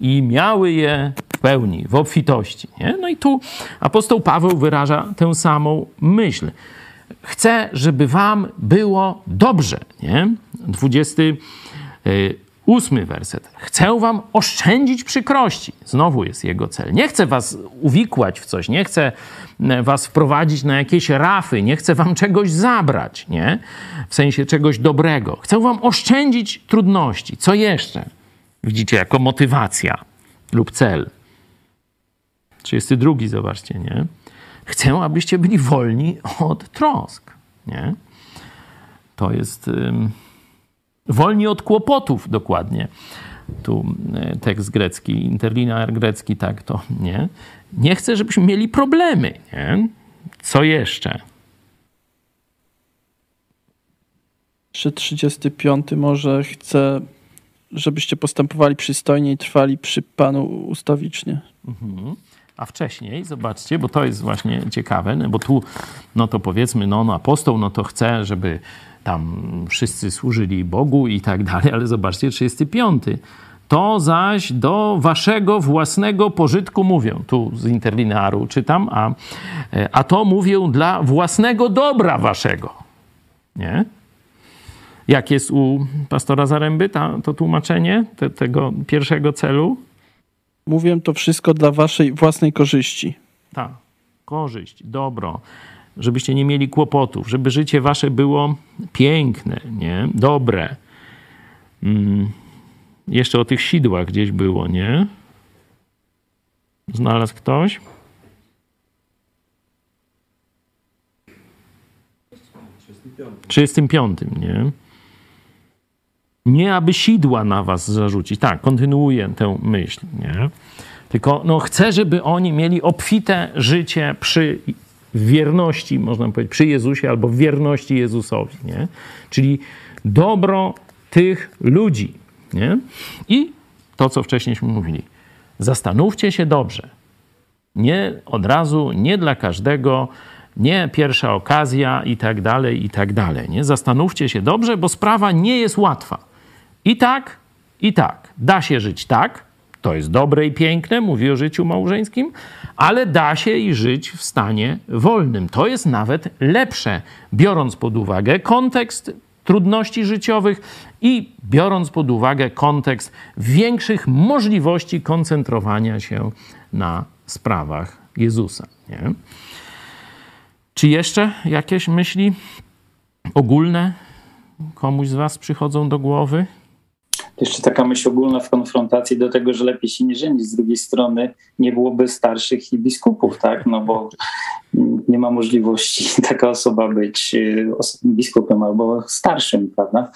i miały je w pełni, w obfitości. Nie? No i tu apostoł Paweł wyraża tę samą myśl. Chcę, żeby wam było dobrze. Nie? 20 Ósmy werset. Chcę wam oszczędzić przykrości. Znowu jest jego cel. Nie chcę was uwikłać w coś, nie chcę e, was wprowadzić na jakieś rafy, nie chcę wam czegoś zabrać, nie? W sensie czegoś dobrego. Chcę wam oszczędzić trudności. Co jeszcze? Widzicie, jako motywacja lub cel. 32, zobaczcie, nie? Chcę, abyście byli wolni od trosk, nie? To jest... Wolni od kłopotów, dokładnie. tu e, tekst grecki, interlinear grecki, tak, to nie. Nie chcę, żebyśmy mieli problemy, nie? Co jeszcze? Czy 35 może chce, żebyście postępowali przystojnie i trwali przy Panu ustawicznie? Mhm. A wcześniej, zobaczcie, bo to jest właśnie ciekawe, no bo tu, no to powiedzmy, no, no apostoł, no to chce, żeby tam wszyscy służyli Bogu i tak dalej, ale zobaczcie, 35. To zaś do waszego własnego pożytku mówią. Tu z interlinearu czytam, a, a to mówię dla własnego dobra waszego. Nie? Jak jest u pastora Zaręby ta, to tłumaczenie te, tego pierwszego celu? Mówię to wszystko dla waszej własnej korzyści. Tak, korzyść, dobro, żebyście nie mieli kłopotów, żeby życie wasze było piękne, nie? dobre. Mm. Jeszcze o tych sidłach gdzieś było, nie? Znalazł ktoś? W 35, nie? Nie aby sidła na was zarzucić. Tak, kontynuuję tę myśl, nie? Tylko no, chcę, żeby oni mieli obfite życie przy wierności, można powiedzieć, przy Jezusie albo w wierności Jezusowi, nie? Czyli dobro tych ludzi, nie? I to, co wcześniejśmy mówili. Zastanówcie się dobrze. Nie od razu, nie dla każdego, nie pierwsza okazja i tak dalej, i tak dalej. Nie? Zastanówcie się dobrze, bo sprawa nie jest łatwa. I tak, i tak. Da się żyć tak, to jest dobre i piękne, mówi o życiu małżeńskim, ale da się i żyć w stanie wolnym. To jest nawet lepsze, biorąc pod uwagę kontekst trudności życiowych i biorąc pod uwagę kontekst większych możliwości koncentrowania się na sprawach Jezusa. Nie? Czy jeszcze jakieś myśli ogólne komuś z Was przychodzą do głowy? Jeszcze taka myśl ogólna w konfrontacji do tego, że lepiej się nie żenić. Z drugiej strony nie byłoby starszych i biskupów, tak? No bo nie ma możliwości taka osoba być y, biskupem albo starszym, prawda?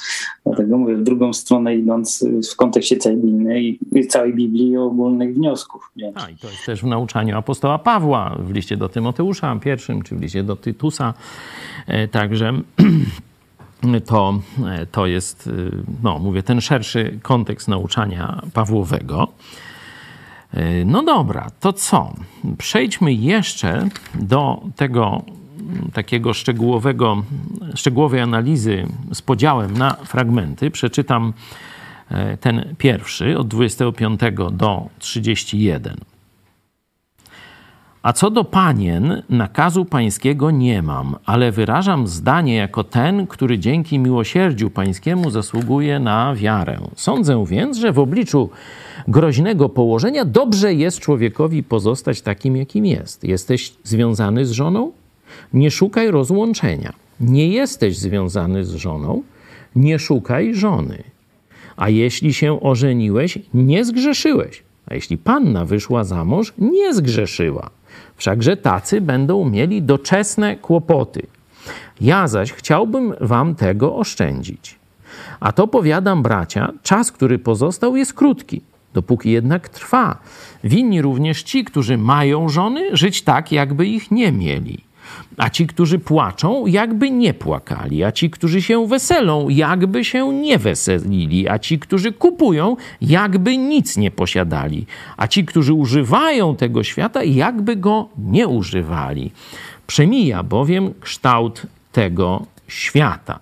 Dlatego mówię, w drugą stronę idąc y, w kontekście całej Biblii i całej Biblii ogólnych wniosków. A, i to jest też w nauczaniu apostoła Pawła w liście do Tymoteusza pierwszym, czy w liście do Tytusa. E, także to, to jest, y, no mówię, ten szerszy kontekst nauczania Pawłowego. Y, no dobra, to co? Przejdźmy jeszcze do tego mm, takiego szczegółowego, szczegółowej analizy z podziałem na fragmenty. Przeczytam e, ten pierwszy od 25 do 31. A co do panien, nakazu pańskiego nie mam, ale wyrażam zdanie jako ten, który dzięki miłosierdziu pańskiemu zasługuje na wiarę. Sądzę więc, że w obliczu groźnego położenia dobrze jest człowiekowi pozostać takim, jakim jest. Jesteś związany z żoną? Nie szukaj rozłączenia. Nie jesteś związany z żoną? Nie szukaj żony. A jeśli się ożeniłeś, nie zgrzeszyłeś. A jeśli panna wyszła za mąż, nie zgrzeszyła. Wszakże tacy będą mieli doczesne kłopoty. Ja zaś chciałbym wam tego oszczędzić. A to powiadam, bracia, czas, który pozostał, jest krótki, dopóki jednak trwa. Winni również ci, którzy mają żony, żyć tak, jakby ich nie mieli a ci, którzy płaczą, jakby nie płakali, a ci, którzy się weselą, jakby się nie weselili, a ci, którzy kupują, jakby nic nie posiadali, a ci, którzy używają tego świata, jakby go nie używali. Przemija bowiem kształt tego świata.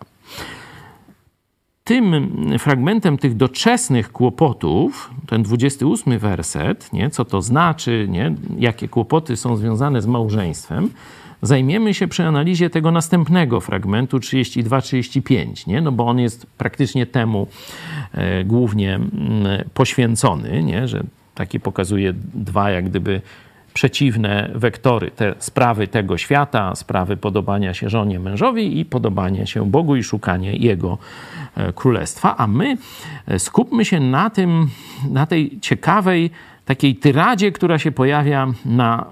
Tym fragmentem tych doczesnych kłopotów, ten 28 werset, nie, co to znaczy, nie, jakie kłopoty są związane z małżeństwem, zajmiemy się przy analizie tego następnego fragmentu 32-35, nie? no bo on jest praktycznie temu e, głównie m, mm, poświęcony, nie? że taki pokazuje dwa jak gdyby przeciwne wektory, te sprawy tego świata, sprawy podobania się żonie, mężowi i podobania się Bogu i szukanie Jego e, królestwa. A my e, skupmy się na tym, na tej ciekawej takiej tyradzie, która się pojawia na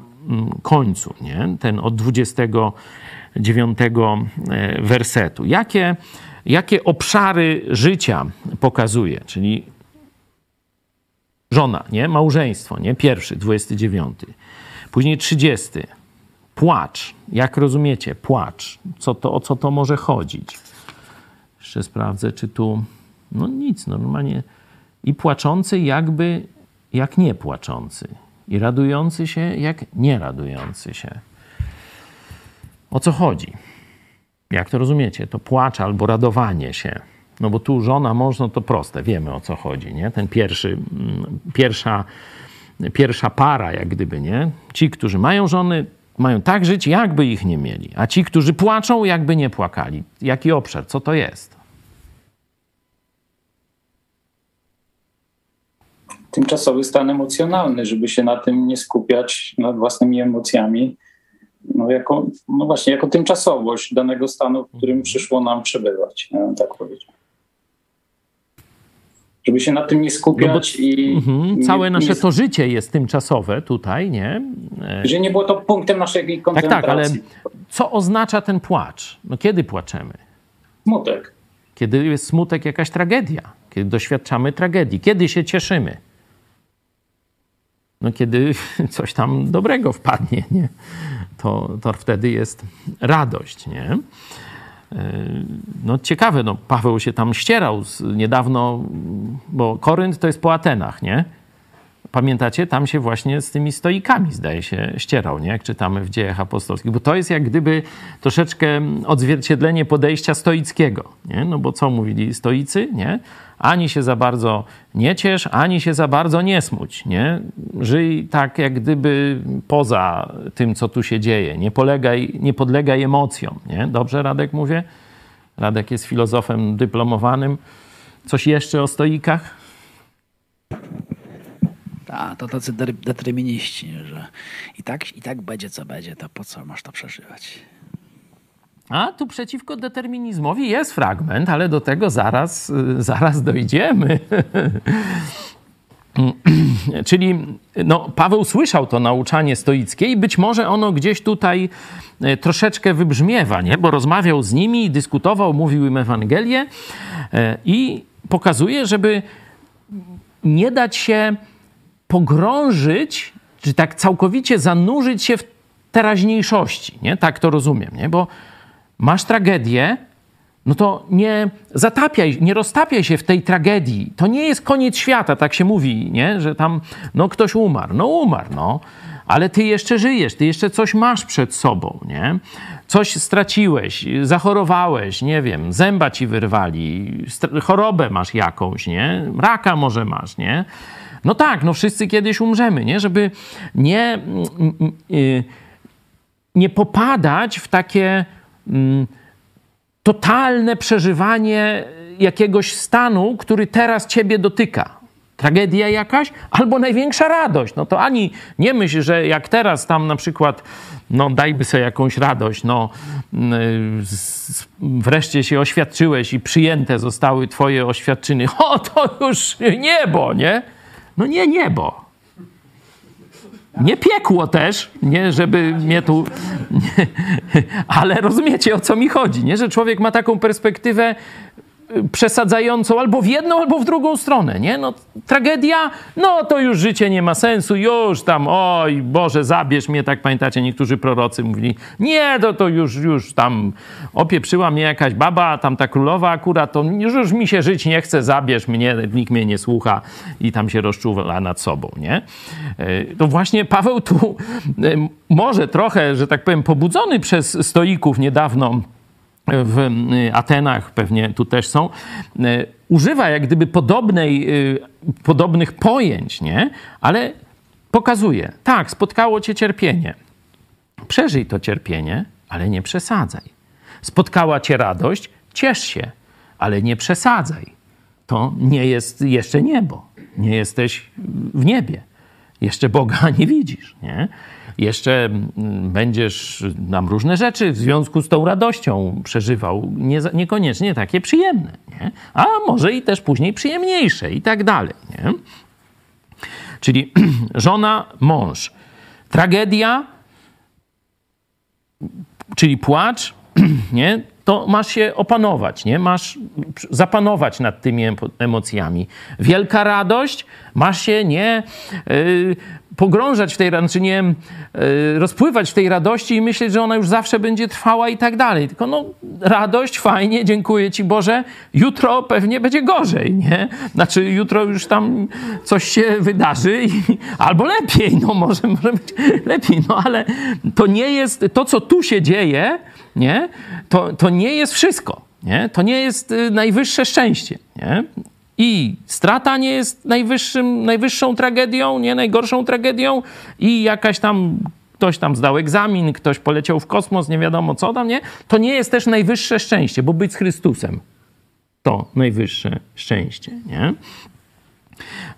końcu, nie? ten od 29 e, wersetu. Jakie, jakie obszary życia pokazuje? Czyli żona, nie? Małżeństwo, nie? Pierwszy, 29. Później 30. Płacz. Jak rozumiecie? Płacz. Co to, o co to może chodzić? Jeszcze sprawdzę, czy tu... No nic, normalnie. I płaczący jakby jak nie płaczący. I radujący się jak nie radujący się. O co chodzi? Jak to rozumiecie? To płacz albo radowanie się. No bo tu żona, mąż, no to proste, wiemy o co chodzi, nie? Ten pierwszy, mm, pierwsza, pierwsza para, jak gdyby, nie? Ci, którzy mają żony, mają tak żyć, jakby ich nie mieli. A ci, którzy płaczą, jakby nie płakali. Jaki obszar? Co to jest? Tymczasowy stan emocjonalny, żeby się na tym nie skupiać, nad własnymi emocjami, no, jako, no właśnie, jako tymczasowość danego stanu, w którym przyszło nam przebywać, ja tak powiedział. Żeby się na tym nie skupiać No bo- i. Mhm. nie- Całe nasze nie, to życie jest tymczasowe tutaj, nie? E, Że nie było to punktem naszej Tak, koncentracji. tak, ale co oznacza ten płacz? No kiedy płaczemy? Smutek. Kiedy jest smutek, jakaś tragedia, kiedy doświadczamy tragedii, kiedy się cieszymy. No kiedy coś tam dobrego wpadnie, nie? To, to wtedy jest radość, nie? Yy, No ciekawe, no Paweł się tam ścierał z, niedawno, bo Korynt to jest po Atenach, nie? Pamiętacie? Tam się właśnie z tymi stoikami, zdaje się, ścierał, nie? Jak czytamy w dziejach apostolskich. Bo to jest jak gdyby troszeczkę odzwierciedlenie podejścia stoickiego, nie? No bo co mówili stoicy, nie? Ani się za bardzo nie ciesz, ani się za bardzo nie smuć, nie? Żyj tak jak gdyby poza tym, co tu się dzieje. Nie, polegaj, nie podlegaj emocjom, nie? Dobrze, Radek mówię? Radek jest filozofem dyplomowanym. Coś jeszcze o stoikach? Tak, to tacy determiniści, że i tak, i tak będzie, co będzie, to po co masz to przeżywać? A tu przeciwko determinizmowi jest fragment, ale do tego zaraz, y, zaraz dojdziemy. Czyli no, Paweł słyszał to nauczanie stoickie i być może ono gdzieś tutaj e, troszeczkę wybrzmiewa, nie? bo rozmawiał z nimi, dyskutował, mówił im Ewangelię e, i pokazuje, żeby nie dać się pogrążyć, czy tak całkowicie zanurzyć się w teraźniejszości. Nie? Tak to rozumiem, nie? bo masz tragedię, no to nie zatapiaj, nie roztapiaj się w tej tragedii. To nie jest koniec świata, tak się mówi, nie? że tam no, ktoś umarł. No umarł, no. Ale ty jeszcze żyjesz, ty jeszcze coś masz przed sobą, nie? Coś straciłeś, zachorowałeś, nie wiem, zęba ci wyrwali, chorobę masz jakąś, nie? Raka może masz, nie? No tak, no wszyscy kiedyś umrzemy, nie? Żeby nie, mm, y, nie popadać w takie mm, totalne przeżywanie jakiegoś stanu, który teraz ciebie dotyka. Tragedia jakaś, albo największa radość. No to ani nie myśl, że jak teraz tam na przykład, no dajby sobie jakąś radość, no mm, z- wreszcie się oświadczyłeś i przyjęte zostały twoje oświadczyny. O, to już niebo, nie? No nie niebo. Nie piekło też, nie, żeby mnie tu. Nie, ale rozumiecie o co mi chodzi, nie? Że człowiek ma taką perspektywę przesadzającą albo w jedną, albo w drugą stronę, nie? No, tragedia, no to już życie nie ma sensu, już tam, oj Boże, zabierz mnie, tak pamiętacie, niektórzy prorocy mówili, nie, to, to już, już tam opieprzyła mnie jakaś baba, tam ta królowa akurat, to już, już mi się żyć nie chce, zabierz mnie, nikt mnie nie słucha i tam się rozczuwa nad sobą, nie? E, To właśnie Paweł tu e, może trochę, że tak powiem, pobudzony przez stoików niedawno, w y, Atenach, pewnie tu też są, y, używa jak gdyby podobnej, y, podobnych pojęć, nie? Ale pokazuje, tak, spotkało cię cierpienie. Przeżyj to cierpienie, ale nie przesadzaj. Spotkała cię radość, ciesz się, ale nie przesadzaj. To nie jest jeszcze niebo. Nie jesteś w niebie. Jeszcze Boga nie widzisz, nie? Jeszcze mm, będziesz nam różne rzeczy w związku z tą radością przeżywał, nie, niekoniecznie takie przyjemne, nie? A może i też później przyjemniejsze i tak dalej, nie? Czyli żona, mąż. Tragedia, czyli płacz, nie? To masz się opanować, nie? Masz zapanować nad tymi emocjami. Wielka radość, masz się nie yy, pogrążać w tej radości, znaczy nie yy, rozpływać w tej radości i myśleć, że ona już zawsze będzie trwała i tak dalej. Tylko no, radość, fajnie, dziękuję Ci Boże, jutro pewnie będzie gorzej, nie? Znaczy jutro już tam coś się wydarzy i, albo lepiej, no może, może być lepiej, no ale to nie jest, to co tu się dzieje, nie? To, to nie jest wszystko, nie? To nie jest y, najwyższe szczęście, nie? I strata nie jest najwyższym, najwyższą tragedią, nie najgorszą tragedią, i jakaś tam ktoś tam zdał egzamin, ktoś poleciał w kosmos, nie wiadomo co tam, nie? To nie jest też najwyższe szczęście, bo być z Chrystusem to najwyższe szczęście, nie?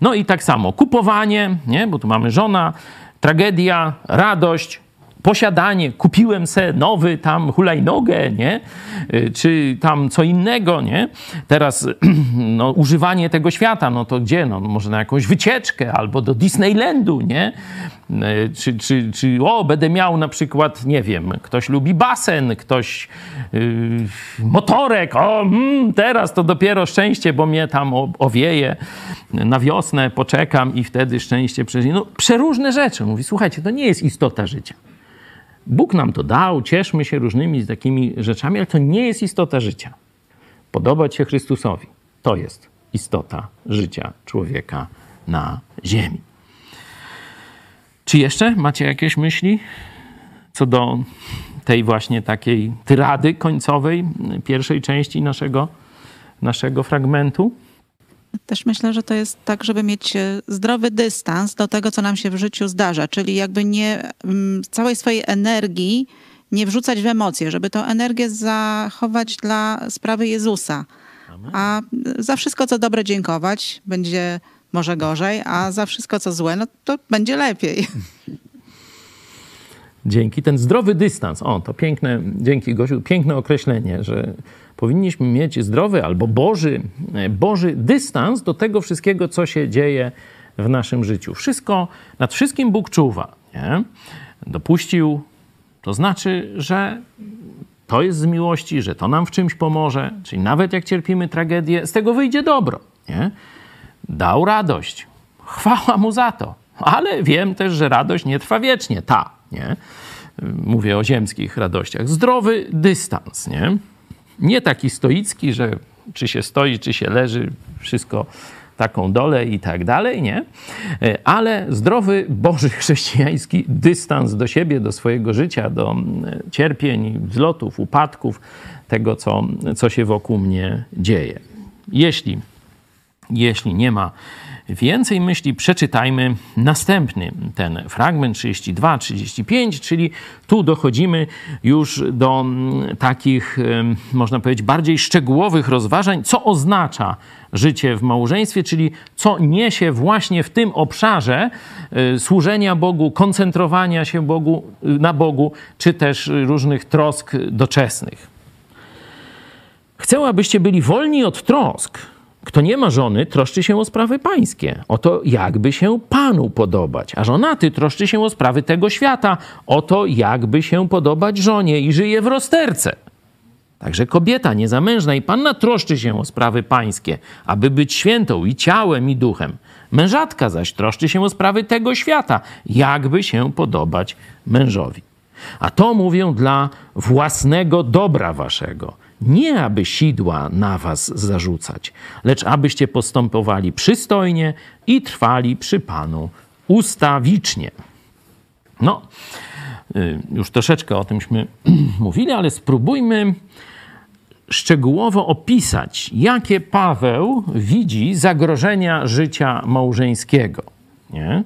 No i tak samo kupowanie, nie? Bo tu mamy żona, tragedia, radość, posiadanie, kupiłem se nowy tam hulajnogę, nie? Y, czy tam co innego, nie? Teraz no, używanie tego świata, no to gdzie? No, może na jakąś wycieczkę albo do Disneylandu, nie? Y, czy, czy, czy o, będę miał na przykład, nie wiem, ktoś lubi basen, ktoś yy, motorek, o, mm, teraz to dopiero szczęście, bo mnie tam owieje, na wiosnę poczekam i wtedy szczęście przeżyje. No, przeróżne rzeczy. Mówi, słuchajcie, to nie jest istota życia. Bóg nam to dał, cieszmy się różnymi takimi rzeczami, ale to nie jest istota życia. Podobać się Chrystusowi to jest istota życia człowieka na ziemi. Czy jeszcze macie jakieś myśli co do tej właśnie takiej tyrady końcowej pierwszej części naszego, naszego fragmentu? Też myślę, że to jest tak, żeby mieć e, zdrowy dystans do tego, co nam się w życiu zdarza, czyli jakby nie mm, całej swojej energii nie wrzucać w emocje, żeby tę energię zachować dla sprawy Jezusa. A za wszystko, co dobre, dziękować. Będzie może gorzej, a za wszystko, co złe, no to będzie lepiej. Dzięki. Ten zdrowy dystans, o to piękne, dzięki Gosiu, piękne określenie, że powinniśmy mieć zdrowy albo Boży, Boży dystans do tego wszystkiego, co się dzieje w naszym życiu. Wszystko, nad wszystkim Bóg czuwa. Nie? Dopuścił, to znaczy, że to jest z miłości, że to nam w czymś pomoże, czyli nawet jak cierpimy tragedię, z tego wyjdzie dobro. Nie? Dał radość. Chwała mu za to. Ale wiem też, że radość nie trwa wiecznie. Ta, nie? Mówię o ziemskich radościach. Zdrowy dystans, nie? Nie taki stoicki, że czy się stoi, czy się leży, wszystko taką dolę i tak dalej, nie? Ale zdrowy, boży, chrześcijański dystans do siebie, do swojego życia, do mm, cierpień, wzlotów, upadków, tego, co, co się wokół mnie dzieje. Jeśli, jeśli nie ma więcej myśli, przeczytajmy następny ten fragment 32-35, czyli tu dochodzimy już do mm, takich, można powiedzieć, bardziej szczegółowych rozważań, co oznacza życie w małżeństwie, czyli co niesie właśnie w tym obszarze y, służenia Bogu, koncentrowania się Bogu, y, na Bogu, czy też różnych trosk doczesnych. Chcę, abyście byli wolni od trosk, kto nie ma żony, troszczy się o sprawy pańskie, o to, jakby się Panu podobać. A żonaty troszczy się o sprawy tego świata, o to, jakby się podobać żonie i żyje w rozterce. Także kobieta niezamężna i panna troszczy się o sprawy pańskie, aby być świętą i ciałem, i duchem. Mężatka zaś troszczy się o sprawy tego świata, jakby się podobać mężowi. A to mówię dla własnego dobra waszego, nie aby sidła na was zarzucać, lecz abyście postępowali przystojnie i trwali przy Panu ustawicznie. No, y, już troszeczkę o tymśmy mówili, ale spróbujmy szczegółowo opisać, jakie Paweł widzi zagrożenia życia małżeńskiego. Nie?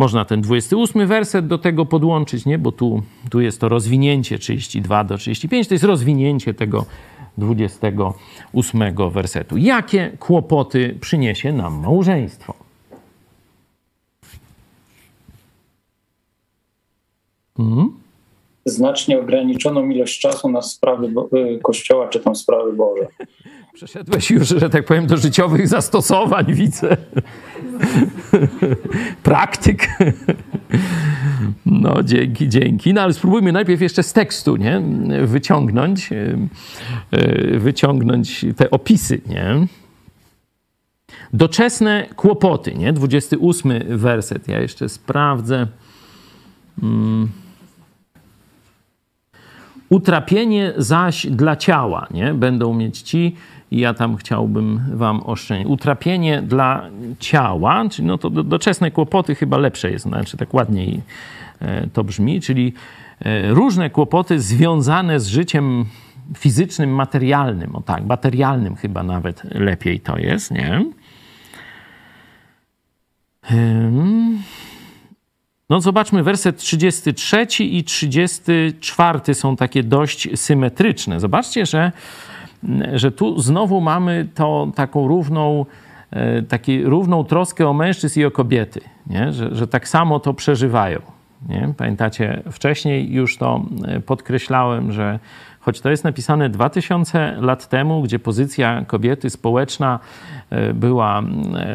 Można ten 28 werset do tego podłączyć, nie? bo tu, tu jest to rozwinięcie 32 do 35, to jest rozwinięcie tego 28 wersetu. Jakie kłopoty przyniesie nam małżeństwo? Hmm? Znacznie ograniczoną ilość czasu na sprawy y, Kościoła czy tam sprawy Boże. Przeszedłeś już, że tak powiem, do życiowych zastosowań, widzę. Praktyk. No, dzięki, dzięki. No, ale spróbujmy najpierw jeszcze z tekstu, nie? Wyciągnąć, e, e, wyciągnąć te opisy, nie? Doczesne kłopoty, nie? 28 werset. Ja jeszcze sprawdzę. Hmm. Utrapienie zaś dla ciała, nie? Będą mieć ci, i ja tam chciałbym wam oszczędzić. Utrapienie dla ciała, czyli no to doczesne kłopoty chyba lepsze jest, znaczy tak ładniej e, to brzmi, czyli e, różne kłopoty związane z życiem fizycznym, materialnym, o tak, materialnym chyba nawet lepiej to jest, nie? No zobaczmy, werset 33 i 34 są takie dość symetryczne. Zobaczcie, że, że tu znowu mamy to taką równą, e, taki, równą troskę o mężczyzn i o kobiety, nie? Że, że tak samo to przeżywają. Nie? Pamiętacie, wcześniej już to e, podkreślałem, że choć to jest napisane 2000 lat temu, gdzie pozycja kobiety społeczna e, była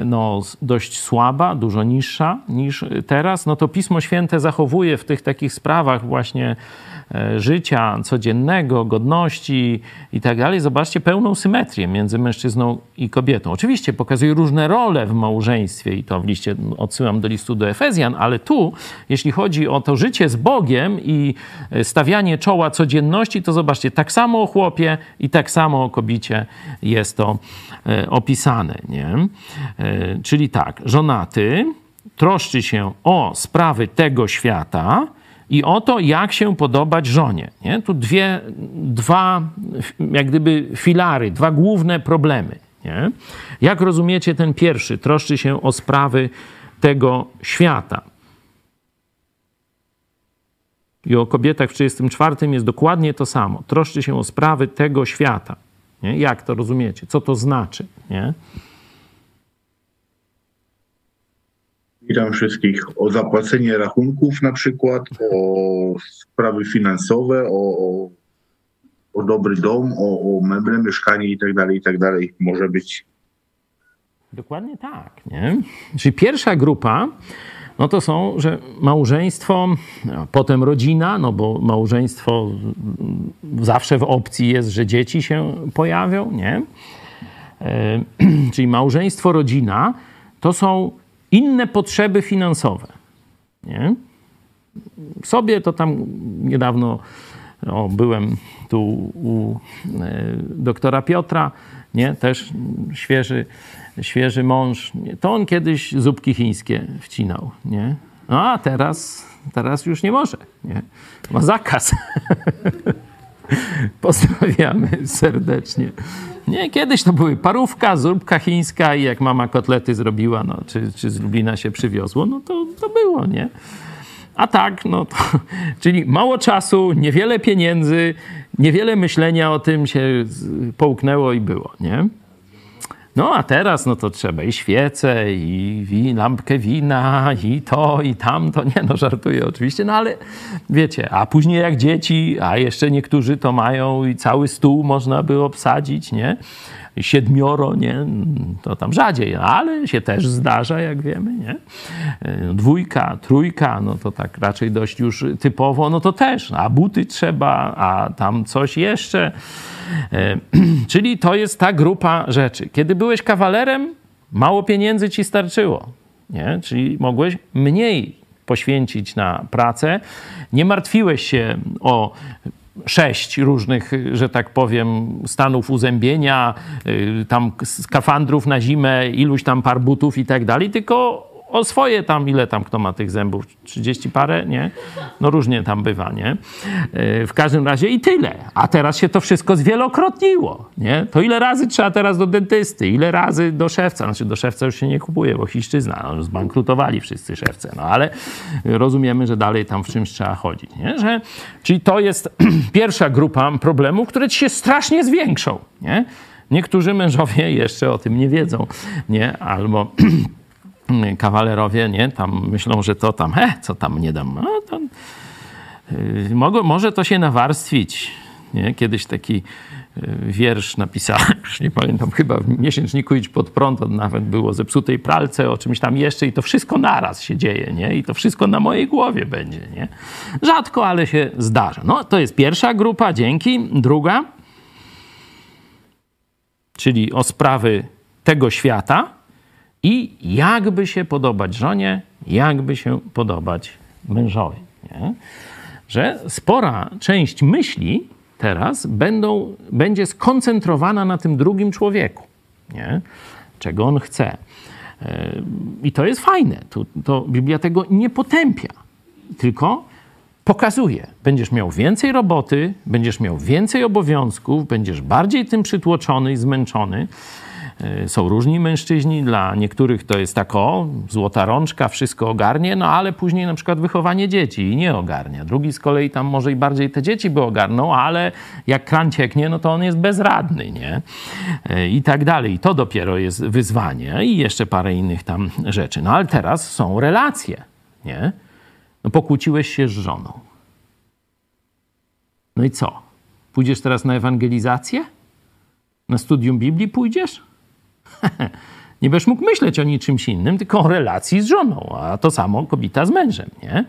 no, dość słaba, dużo niższa niż teraz, no to Pismo Święte zachowuje w tych takich sprawach właśnie E, życia codziennego, godności i tak dalej, zobaczcie pełną symetrię między mężczyzną i kobietą. Oczywiście pokazuje różne role w małżeństwie i to w liście odsyłam do listu do Efezjan, ale tu, jeśli chodzi o to życie z Bogiem i e, stawianie czoła codzienności, to zobaczcie, tak samo o chłopie i tak samo o kobicie jest to e, opisane. Nie? Czyli tak, żonaty troszczy się o sprawy tego świata, i o to, jak się podobać żonie. Nie? Tu dwie, dwa jak gdyby filary, dwa główne problemy. Nie? Jak rozumiecie ten pierwszy? Troszczy się o sprawy tego świata. I o kobietach w 34 jest dokładnie to samo. Troszczy się o sprawy tego świata. Nie? Jak to rozumiecie? Co to znaczy? Nie? Witam wszystkich. O zapłacenie rachunków na przykład, o sprawy finansowe, o, o, o dobry dom, o, o meble, mieszkanie i tak dalej, i tak dalej może być. Dokładnie tak, nie? Czyli pierwsza grupa, no to są, że małżeństwo, potem rodzina, no bo małżeństwo zawsze w opcji jest, że dzieci się pojawią, nie? E, czyli małżeństwo, rodzina to są inne potrzeby finansowe. Nie? Sobie to tam niedawno byłem tu u e, doktora Piotra, nie? też świeży, świeży mąż. To on kiedyś zupki chińskie wcinał. Nie? No a teraz, teraz już nie może. Nie? Ma zakaz. Pozdrawiamy serdecznie. Nie, kiedyś to były parówka, zupka chińska i jak mama kotlety zrobiła, no, czy, czy z Lublina się przywiozło, no to, to było, nie? A tak, no to, czyli mało czasu, niewiele pieniędzy, niewiele myślenia o tym się połknęło i było, nie? No a teraz no to trzeba i świece, i lampkę wina, i to, i tamto. Nie no, żartuję oczywiście, no ale wiecie, a później jak dzieci, a jeszcze niektórzy to mają i cały stół można by obsadzić, nie? Siedmioro, nie? To tam rzadziej, ale się też zdarza, jak wiemy, nie? Dwójka, trójka, no to tak raczej dość już typowo, no to też, a buty trzeba, a tam coś jeszcze. E, czyli to jest ta grupa rzeczy. Kiedy byłeś kawalerem, mało pieniędzy ci starczyło, nie? Czyli mogłeś mniej poświęcić na pracę. Nie martwiłeś się o sześć różnych, że tak powiem, stanów uzębienia, y, tam skafandrów na zimę, iluś tam par butów i tak dalej, tylko o swoje tam, ile tam kto ma tych zębów, 30 parę, nie? No różnie tam bywa, nie? E, w każdym razie i tyle. A teraz się to wszystko zwielokrotniło, nie? To ile razy trzeba teraz do dentysty, ile razy do szewca, znaczy do szewca już się nie kupuje, bo chiszczyzna, no, zbankrutowali wszyscy szewce, no ale rozumiemy, że dalej tam w czymś trzeba chodzić, nie? Że, czyli to jest pierwsza grupa problemów, które ci się strasznie zwiększą, nie? Niektórzy mężowie jeszcze o tym nie wiedzą, nie? Albo kawalerowie, nie, tam myślą, że to tam, he, co tam nie dam, no, mogło, może to się nawarstwić, nie? Kiedyś taki wiersz napisałem, już nie pamiętam, chyba w miesięczniku Idź pod prąd, to nawet było zepsutej pralce, o czymś tam jeszcze i to wszystko naraz się dzieje, nie? I to wszystko na mojej głowie będzie, nie? Rzadko, ale się zdarza. No, to jest pierwsza grupa, dzięki. Druga, czyli o sprawy tego świata i jakby się podobać żonie, jakby się podobać mężowi, nie? Że spora część myśli teraz będą, będzie skoncentrowana na tym drugim człowieku, nie? czego on chce. E, I to jest fajne. To, to Biblia tego nie potępia, tylko pokazuje. Będziesz miał więcej roboty, będziesz miał więcej obowiązków, będziesz bardziej tym przytłoczony i zmęczony. E, są różni mężczyźni, dla niektórych to jest tak o, złota rączka, wszystko ogarnie, no ale później na przykład wychowanie dzieci i nie ogarnia. Drugi z kolei tam może i bardziej te dzieci by ogarnął, ale jak kran cieknie, no to on jest bezradny, nie? E, I tak dalej. I to dopiero jest wyzwanie i jeszcze parę innych tam rzeczy. No ale teraz są relacje, nie? No pokłóciłeś się z żoną. No i co? Pójdziesz teraz na ewangelizację? Na studium Biblii pójdziesz? nie będziesz mógł myśleć o niczymś innym, tylko o relacji z żoną, a to samo kobieta z mężem, nie?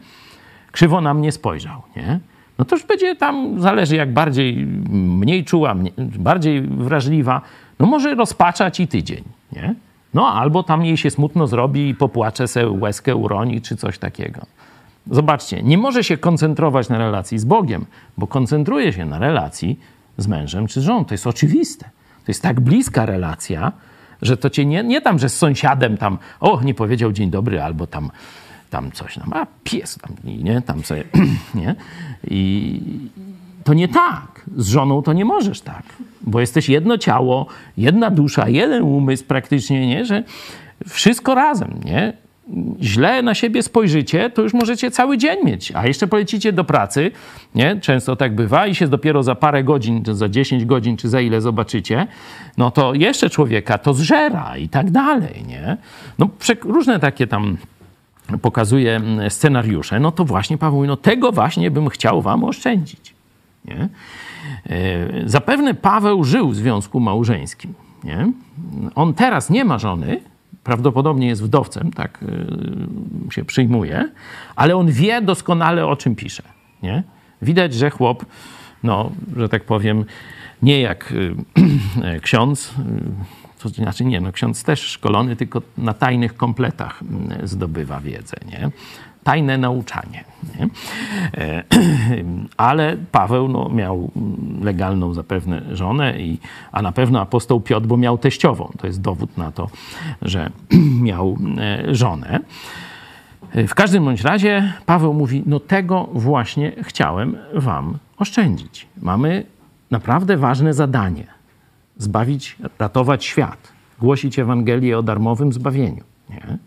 Krzywo na mnie spojrzał, nie? No to już będzie tam, zależy jak bardziej, mniej czuła, mniej, bardziej wrażliwa, no może rozpaczać i tydzień, nie? No albo tam jej się smutno zrobi i popłacze se łezkę uroni czy coś takiego. Zobaczcie, nie może się koncentrować na relacji z Bogiem, bo koncentruje się na relacji z mężem czy z żoną. To jest oczywiste. To jest tak bliska relacja, że to cię nie, nie tam, że z sąsiadem tam, o, nie powiedział dzień dobry, albo tam, tam coś tam, a pies tam, nie, tam sobie, nie? I to nie tak. Z żoną to nie możesz tak, bo jesteś jedno ciało, jedna dusza, jeden umysł praktycznie, nie? Że wszystko razem, nie? Źle na siebie spojrzycie, to już możecie cały dzień mieć. A jeszcze polecicie do pracy, nie? Często tak bywa i się dopiero za parę godzin, czy za 10 godzin, czy za ile zobaczycie, no to jeszcze człowieka to zżera i tak dalej, nie? No różne takie tam pokazuje scenariusze, no to właśnie Paweł no tego właśnie bym chciał wam oszczędzić, nie? E, zapewne Paweł żył w związku małżeńskim, nie? On teraz nie ma żony, prawdopodobnie jest wdowcem, tak y, się przyjmuje, ale on wie doskonale o czym pisze. Nie? Widać, że chłop, no, że tak powiem, nie jak y, ksiądz, y, to znaczy nie, no ksiądz też szkolony, tylko na tajnych kompletach zdobywa wiedzę, nie? Tajne nauczanie. Nie? E, ale Paweł no, miał legalną zapewne żonę, i, a na pewno apostoł Piotr, bo miał teściową. To jest dowód na to, że miał e, żonę. W każdym bądź razie Paweł mówi: No, tego właśnie chciałem Wam oszczędzić. Mamy naprawdę ważne zadanie: zbawić, ratować świat, głosić Ewangelię o darmowym zbawieniu. Nie?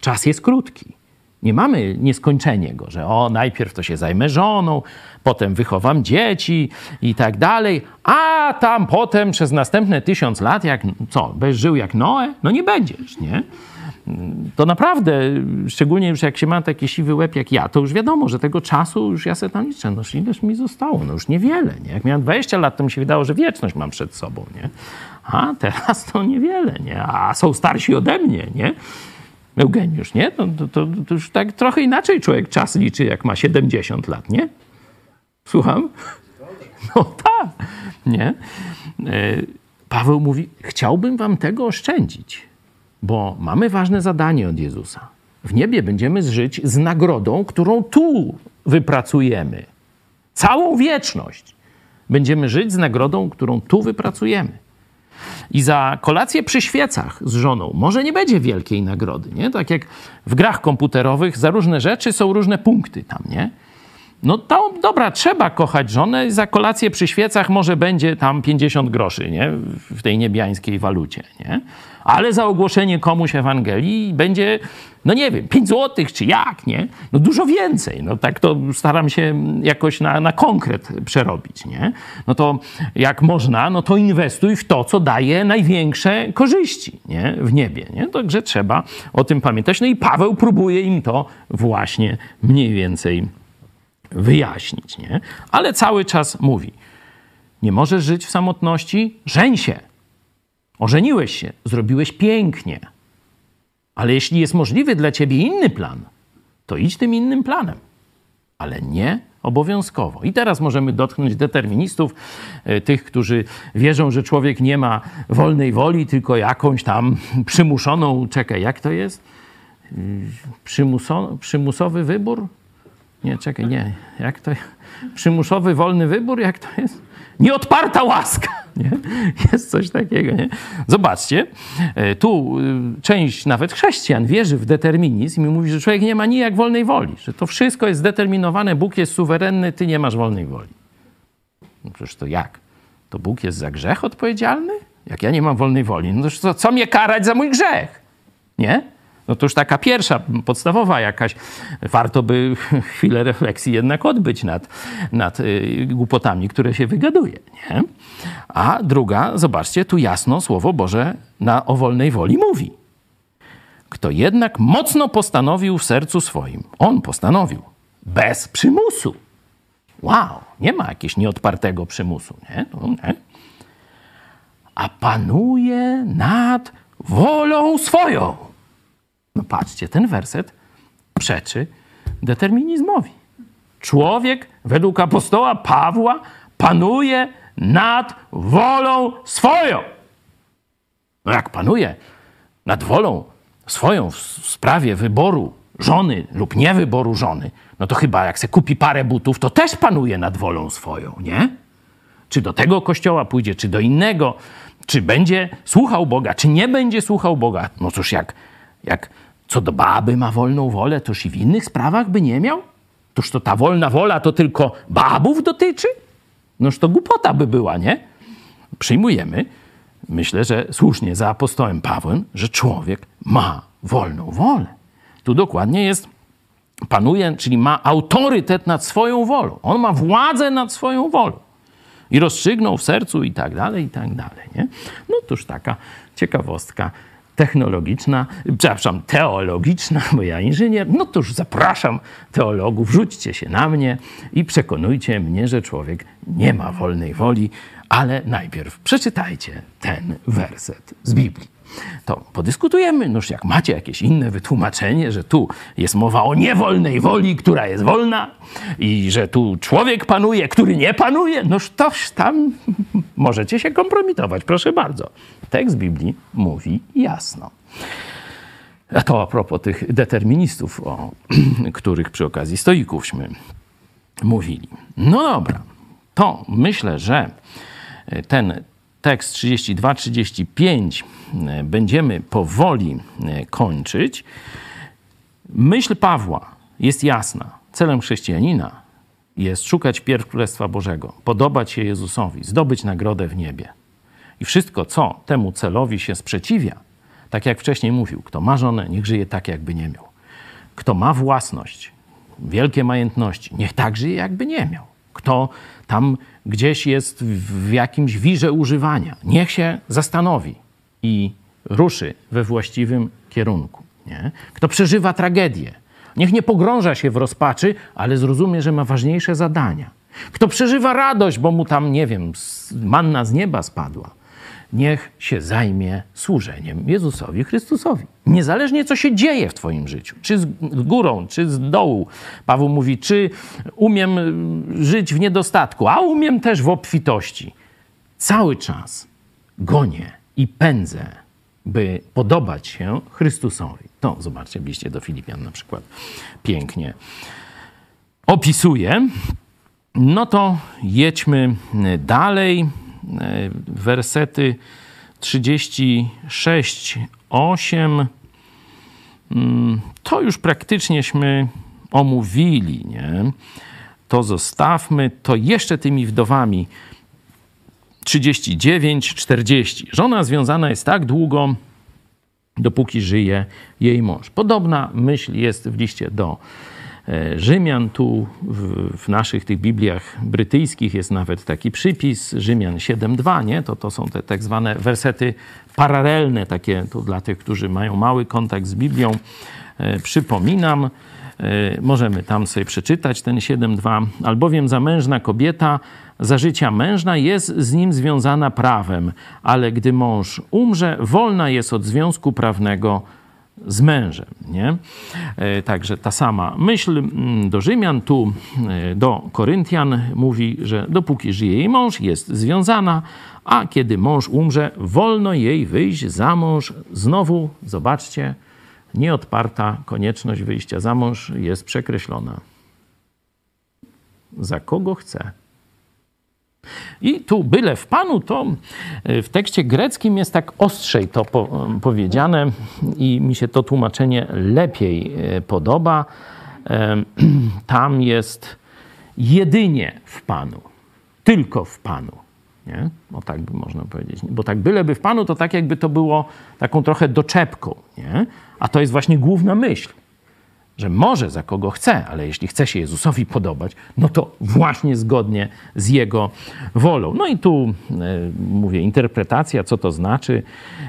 Czas jest krótki. Nie mamy nieskończenie go, że o, najpierw to się zajmę żoną, potem wychowam dzieci i tak dalej, a tam potem przez następne tysiąc lat, jak co, będziesz żył jak Noe? No nie będziesz, nie? To naprawdę, szczególnie już jak się ma taki siwy łeb jak ja, to już wiadomo, że tego czasu już ja sobie tam liczę, no ileż mi zostało, no już niewiele, nie? Jak miałem 20 lat, to mi się wydało, że wieczność mam przed sobą, nie? A teraz to niewiele, nie? A są starsi ode mnie, nie? Eugeniusz, nie? To, to, to, to, już tak trochę inaczej człowiek czas liczy, jak ma 70 lat, nie? Słucham? No tak, nie? E, Paweł mówi, chciałbym wam tego oszczędzić, bo mamy ważne zadanie od Jezusa. W niebie będziemy żyć z nagrodą, którą tu wypracujemy. Całą wieczność będziemy żyć z nagrodą, którą tu wypracujemy. I za kolację przy świecach z żoną może nie będzie wielkiej nagrody, nie? Tak jak w grach komputerowych za różne rzeczy są różne punkty tam, nie? No to dobra, trzeba kochać żonę, za kolację przy świecach może będzie tam 50 groszy, nie? W tej niebiańskiej walucie, nie? Ale za ogłoszenie komuś Ewangelii będzie, no nie wiem, 5 złotych czy jak, nie? No dużo więcej, no tak to staram się jakoś na, na konkret przerobić, nie? No to jak można, no to inwestuj w to, co daje największe korzyści, nie? W niebie, nie? Także trzeba o tym pamiętać. No i Paweł próbuje im to właśnie mniej więcej wyjaśnić, nie? Ale cały czas mówi, Nie możesz żyć w samotności? Żeń się. Ożeniłeś się, zrobiłeś pięknie. Ale jeśli jest możliwy dla ciebie inny plan, to idź tym innym planem. Ale nie obowiązkowo. I teraz możemy dotknąć deterministów, e, tych, którzy wierzą, że człowiek nie ma wolnej woli, tylko jakąś tam przymuszoną, czekaj, jak to jest? Przymuso, przymusowy wybór? Nie, czekaj, nie. Jak to? Przymusowy wolny wybór? Jak to jest? Nieodparta łaska. Nie? Jest coś takiego. Nie? Zobaczcie, e, tu y, część nawet chrześcijan wierzy w determinizm i mówi, że człowiek nie ma nijak wolnej woli, że to wszystko jest zdeterminowane, Bóg jest suwerenny, ty nie masz wolnej woli. No przecież to jak? To Bóg jest za grzech odpowiedzialny? Jak ja nie mam wolnej woli, no to co, co mnie karać za mój grzech? Nie? No to już taka pierwsza, podstawowa jakaś, warto by chwilę refleksji jednak odbyć nad, nad y, głupotami, które się wygaduje. Nie? A druga, zobaczcie, tu jasno Słowo Boże na, o wolnej woli mówi. Kto jednak mocno postanowił w sercu swoim, on postanowił, bez przymusu. Wow, nie ma jakiegoś nieodpartego przymusu, nie? No, nie? A panuje nad wolą swoją. No patrzcie, ten werset przeczy determinizmowi. Człowiek według apostoła Pawła panuje nad wolą swoją. No jak panuje nad wolą swoją w sprawie wyboru żony lub niewyboru żony, no to chyba jak se kupi parę butów, to też panuje nad wolą swoją, nie? Czy do tego kościoła pójdzie, czy do innego, czy będzie słuchał Boga, czy nie będzie słuchał Boga. No cóż, jak, jak co do baby ma wolną wolę, toż i w innych sprawach by nie miał? Toż to ta wolna wola to tylko babów dotyczy? Noż to głupota by była, nie? Przyjmujemy, myślę, że słusznie za apostołem Pawłem, że człowiek ma wolną wolę. Tu dokładnie jest, panuje, czyli ma autorytet nad swoją wolą. On ma władzę nad swoją wolą. I rozstrzygnął w sercu i tak dalej, i tak dalej, nie? No toż taka ciekawostka technologiczna, przepraszam, teologiczna, bo ja inżynier, no to już zapraszam teologów, rzućcie się na mnie i przekonujcie mnie, że człowiek nie ma wolnej woli, ale najpierw przeczytajcie ten werset z Biblii. To podyskutujemy, noż jak macie jakieś inne wytłumaczenie, że tu jest mowa o niewolnej woli, która jest wolna i że tu człowiek panuje, który nie panuje, noż toż tam możecie się kompromitować, proszę bardzo. Tekst Biblii mówi jasno. A to a propos tych deterministów, o których przy okazji stoikówśmy mówili. No dobra, to myślę, że ten tekst 32-35 będziemy powoli kończyć. Myśl Pawła jest jasna. Celem chrześcijanina jest szukać pierw Królestwa Bożego, podobać się Jezusowi, zdobyć nagrodę w niebie. I wszystko, co temu celowi się sprzeciwia, tak jak wcześniej mówił, kto ma żonę, niech żyje tak, jakby nie miał. Kto ma własność, wielkie majątności, niech tak żyje, jakby nie miał. Kto tam gdzieś jest w jakimś wirze używania, niech się zastanowi i ruszy we właściwym kierunku. Nie? Kto przeżywa tragedię, niech nie pogrąża się w rozpaczy, ale zrozumie, że ma ważniejsze zadania. Kto przeżywa radość, bo mu tam, nie wiem, manna z nieba spadła, niech się zajmie służeniem Jezusowi Chrystusowi. Niezależnie co się dzieje w Twoim życiu, czy z górą, czy z dołu. Paweł mówi, czy umiem żyć w niedostatku, a umiem też w obfitości. Cały czas gonię i pędzę, by podobać się Chrystusowi. To zobaczcie w liście do Filipian na przykład pięknie opisuje. No to jedźmy dalej wersety 36, 8, to już praktyćnieśmy omówili, nie? To zostawmy, to jeszcze tymi wdowami 39, 40. Żona związana jest tak długo, dopóki żyje jej mąż. Podobna myśl jest w liście do Rzymian. Tu w, w, naszych tych Bibliach brytyjskich jest nawet taki przypis, Rzymian 7.2, nie? To, to są te tak zwane wersety paralelne, takie to dla tych, którzy mają mały kontakt z Biblią. E, przypominam, E, możemy tam sobie przeczytać ten 7.2. Albowiem zamężna kobieta za życia mężna jest z nim związana prawem, ale gdy mąż umrze, wolna jest od związku prawnego z mężem. Nie? E, także ta sama myśl mm, do Rzymian, tu e, do Koryntian mówi, że dopóki żyje jej mąż, jest związana, a kiedy mąż umrze, wolno jej wyjść za mąż. Znowu, zobaczcie, nieodparta konieczność wyjścia za mąż jest przekreślona. Za kogo chce. I tu byle w Panu, to e, w tekście greckim jest tak ostrzej to po, powiedziane i mi się to tłumaczenie lepiej e, podoba. Tam jest jedynie w Panu, tylko w Panu. Nie? O tak by można powiedzieć. Bo tak byleby w Panu, to tak jakby to było taką trochę doczepką. Nie? A to jest właśnie główna myśl że może za kogo chce, ale jeśli chce się Jezusowi podobać, no to właśnie zgodnie z Jego wolą. No i tu e, mówię, interpretacja, co to znaczy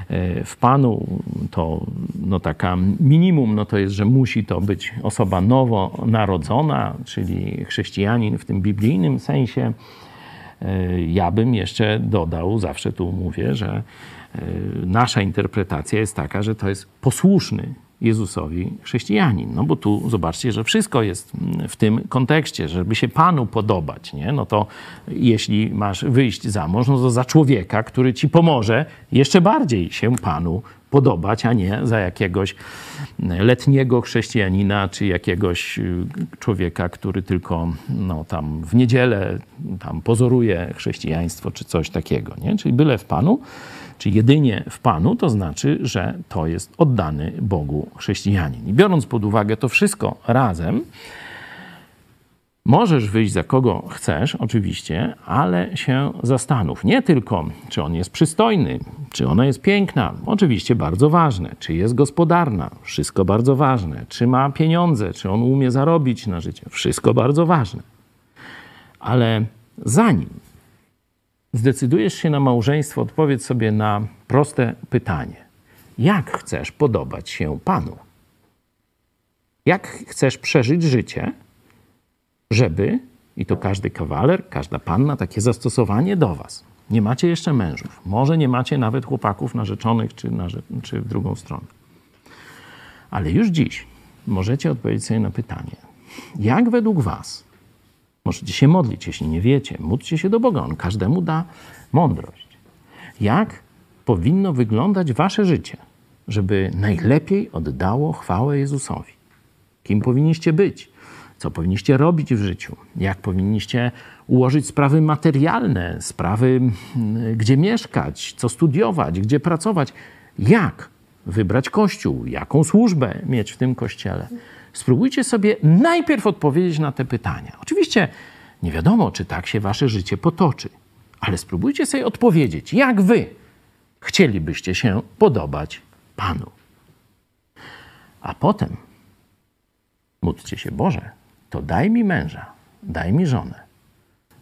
e, w Panu, to no taka minimum, no to jest, że musi to być osoba nowonarodzona, czyli chrześcijanin w tym biblijnym sensie. E, ja bym jeszcze dodał, zawsze tu mówię, że nasza interpretacja jest taka, że to jest posłuszny Jezusowi chrześcijanin. No bo tu zobaczcie, że wszystko jest w tym kontekście, żeby się Panu podobać, nie? No to jeśli masz wyjść za mąż, no to za człowieka, który ci pomoże jeszcze bardziej się Panu podobać, a nie za jakiegoś letniego chrześcijanina, czy jakiegoś y, człowieka, który tylko no, tam w niedzielę tam pozoruje chrześcijaństwo, czy coś takiego, nie? Czyli byle w Panu czy jedynie w Panu, to znaczy, że to jest oddany Bogu chrześcijanin. I biorąc pod uwagę to wszystko razem, Możesz wyjść za kogo chcesz, oczywiście, ale się zastanów. Nie tylko, czy on jest przystojny, czy ona jest piękna, oczywiście bardzo ważne, czy jest gospodarna, wszystko bardzo ważne, czy ma pieniądze, czy on umie zarobić na życie, wszystko bardzo ważne. Ale zanim zdecydujesz się na małżeństwo, odpowiedz sobie na proste pytanie: jak chcesz podobać się Panu? Jak chcesz przeżyć życie, żeby, i to każdy kawaler, każda panna, takie zastosowanie do Was. Nie macie jeszcze mężów, może nie macie nawet chłopaków narzeczonych, czy, narze czy w drugą stronę. Ale już dziś możecie odpowiedzieć sobie na pytanie, jak według Was Możecie się modlić, jeśli nie wiecie. Módlcie się do Boga, On każdemu da mądrość. Jak powinno wyglądać wasze życie, żeby najlepiej oddało chwałę Jezusowi? Kim powinniście być? Co powinniście robić w życiu? Jak powinniście ułożyć sprawy materialne, sprawy, mm, gdzie mieszkać, co studiować, gdzie pracować? Jak wybrać kościół? Jaką służbę mieć w tym kościele? Spróbujcie sobie najpierw odpowiedzieć na te pytania. Oczywiście nie wiadomo, czy tak się wasze życie potoczy, ale spróbujcie sobie odpowiedzieć, jak wy chcielibyście się podobać Panu. A potem módlcie się, Boże, to daj mi męża, daj mi żonę.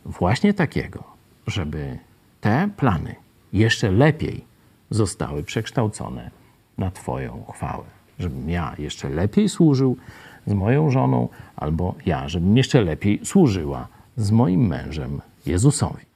Właśnie takiego, żeby te plany jeszcze lepiej zostały przekształcone na Twoją chwałę żebym ja jeszcze lepiej służył z moją żoną, albo ja, żebym jeszcze lepiej służyła z moim mężem Jezusowi.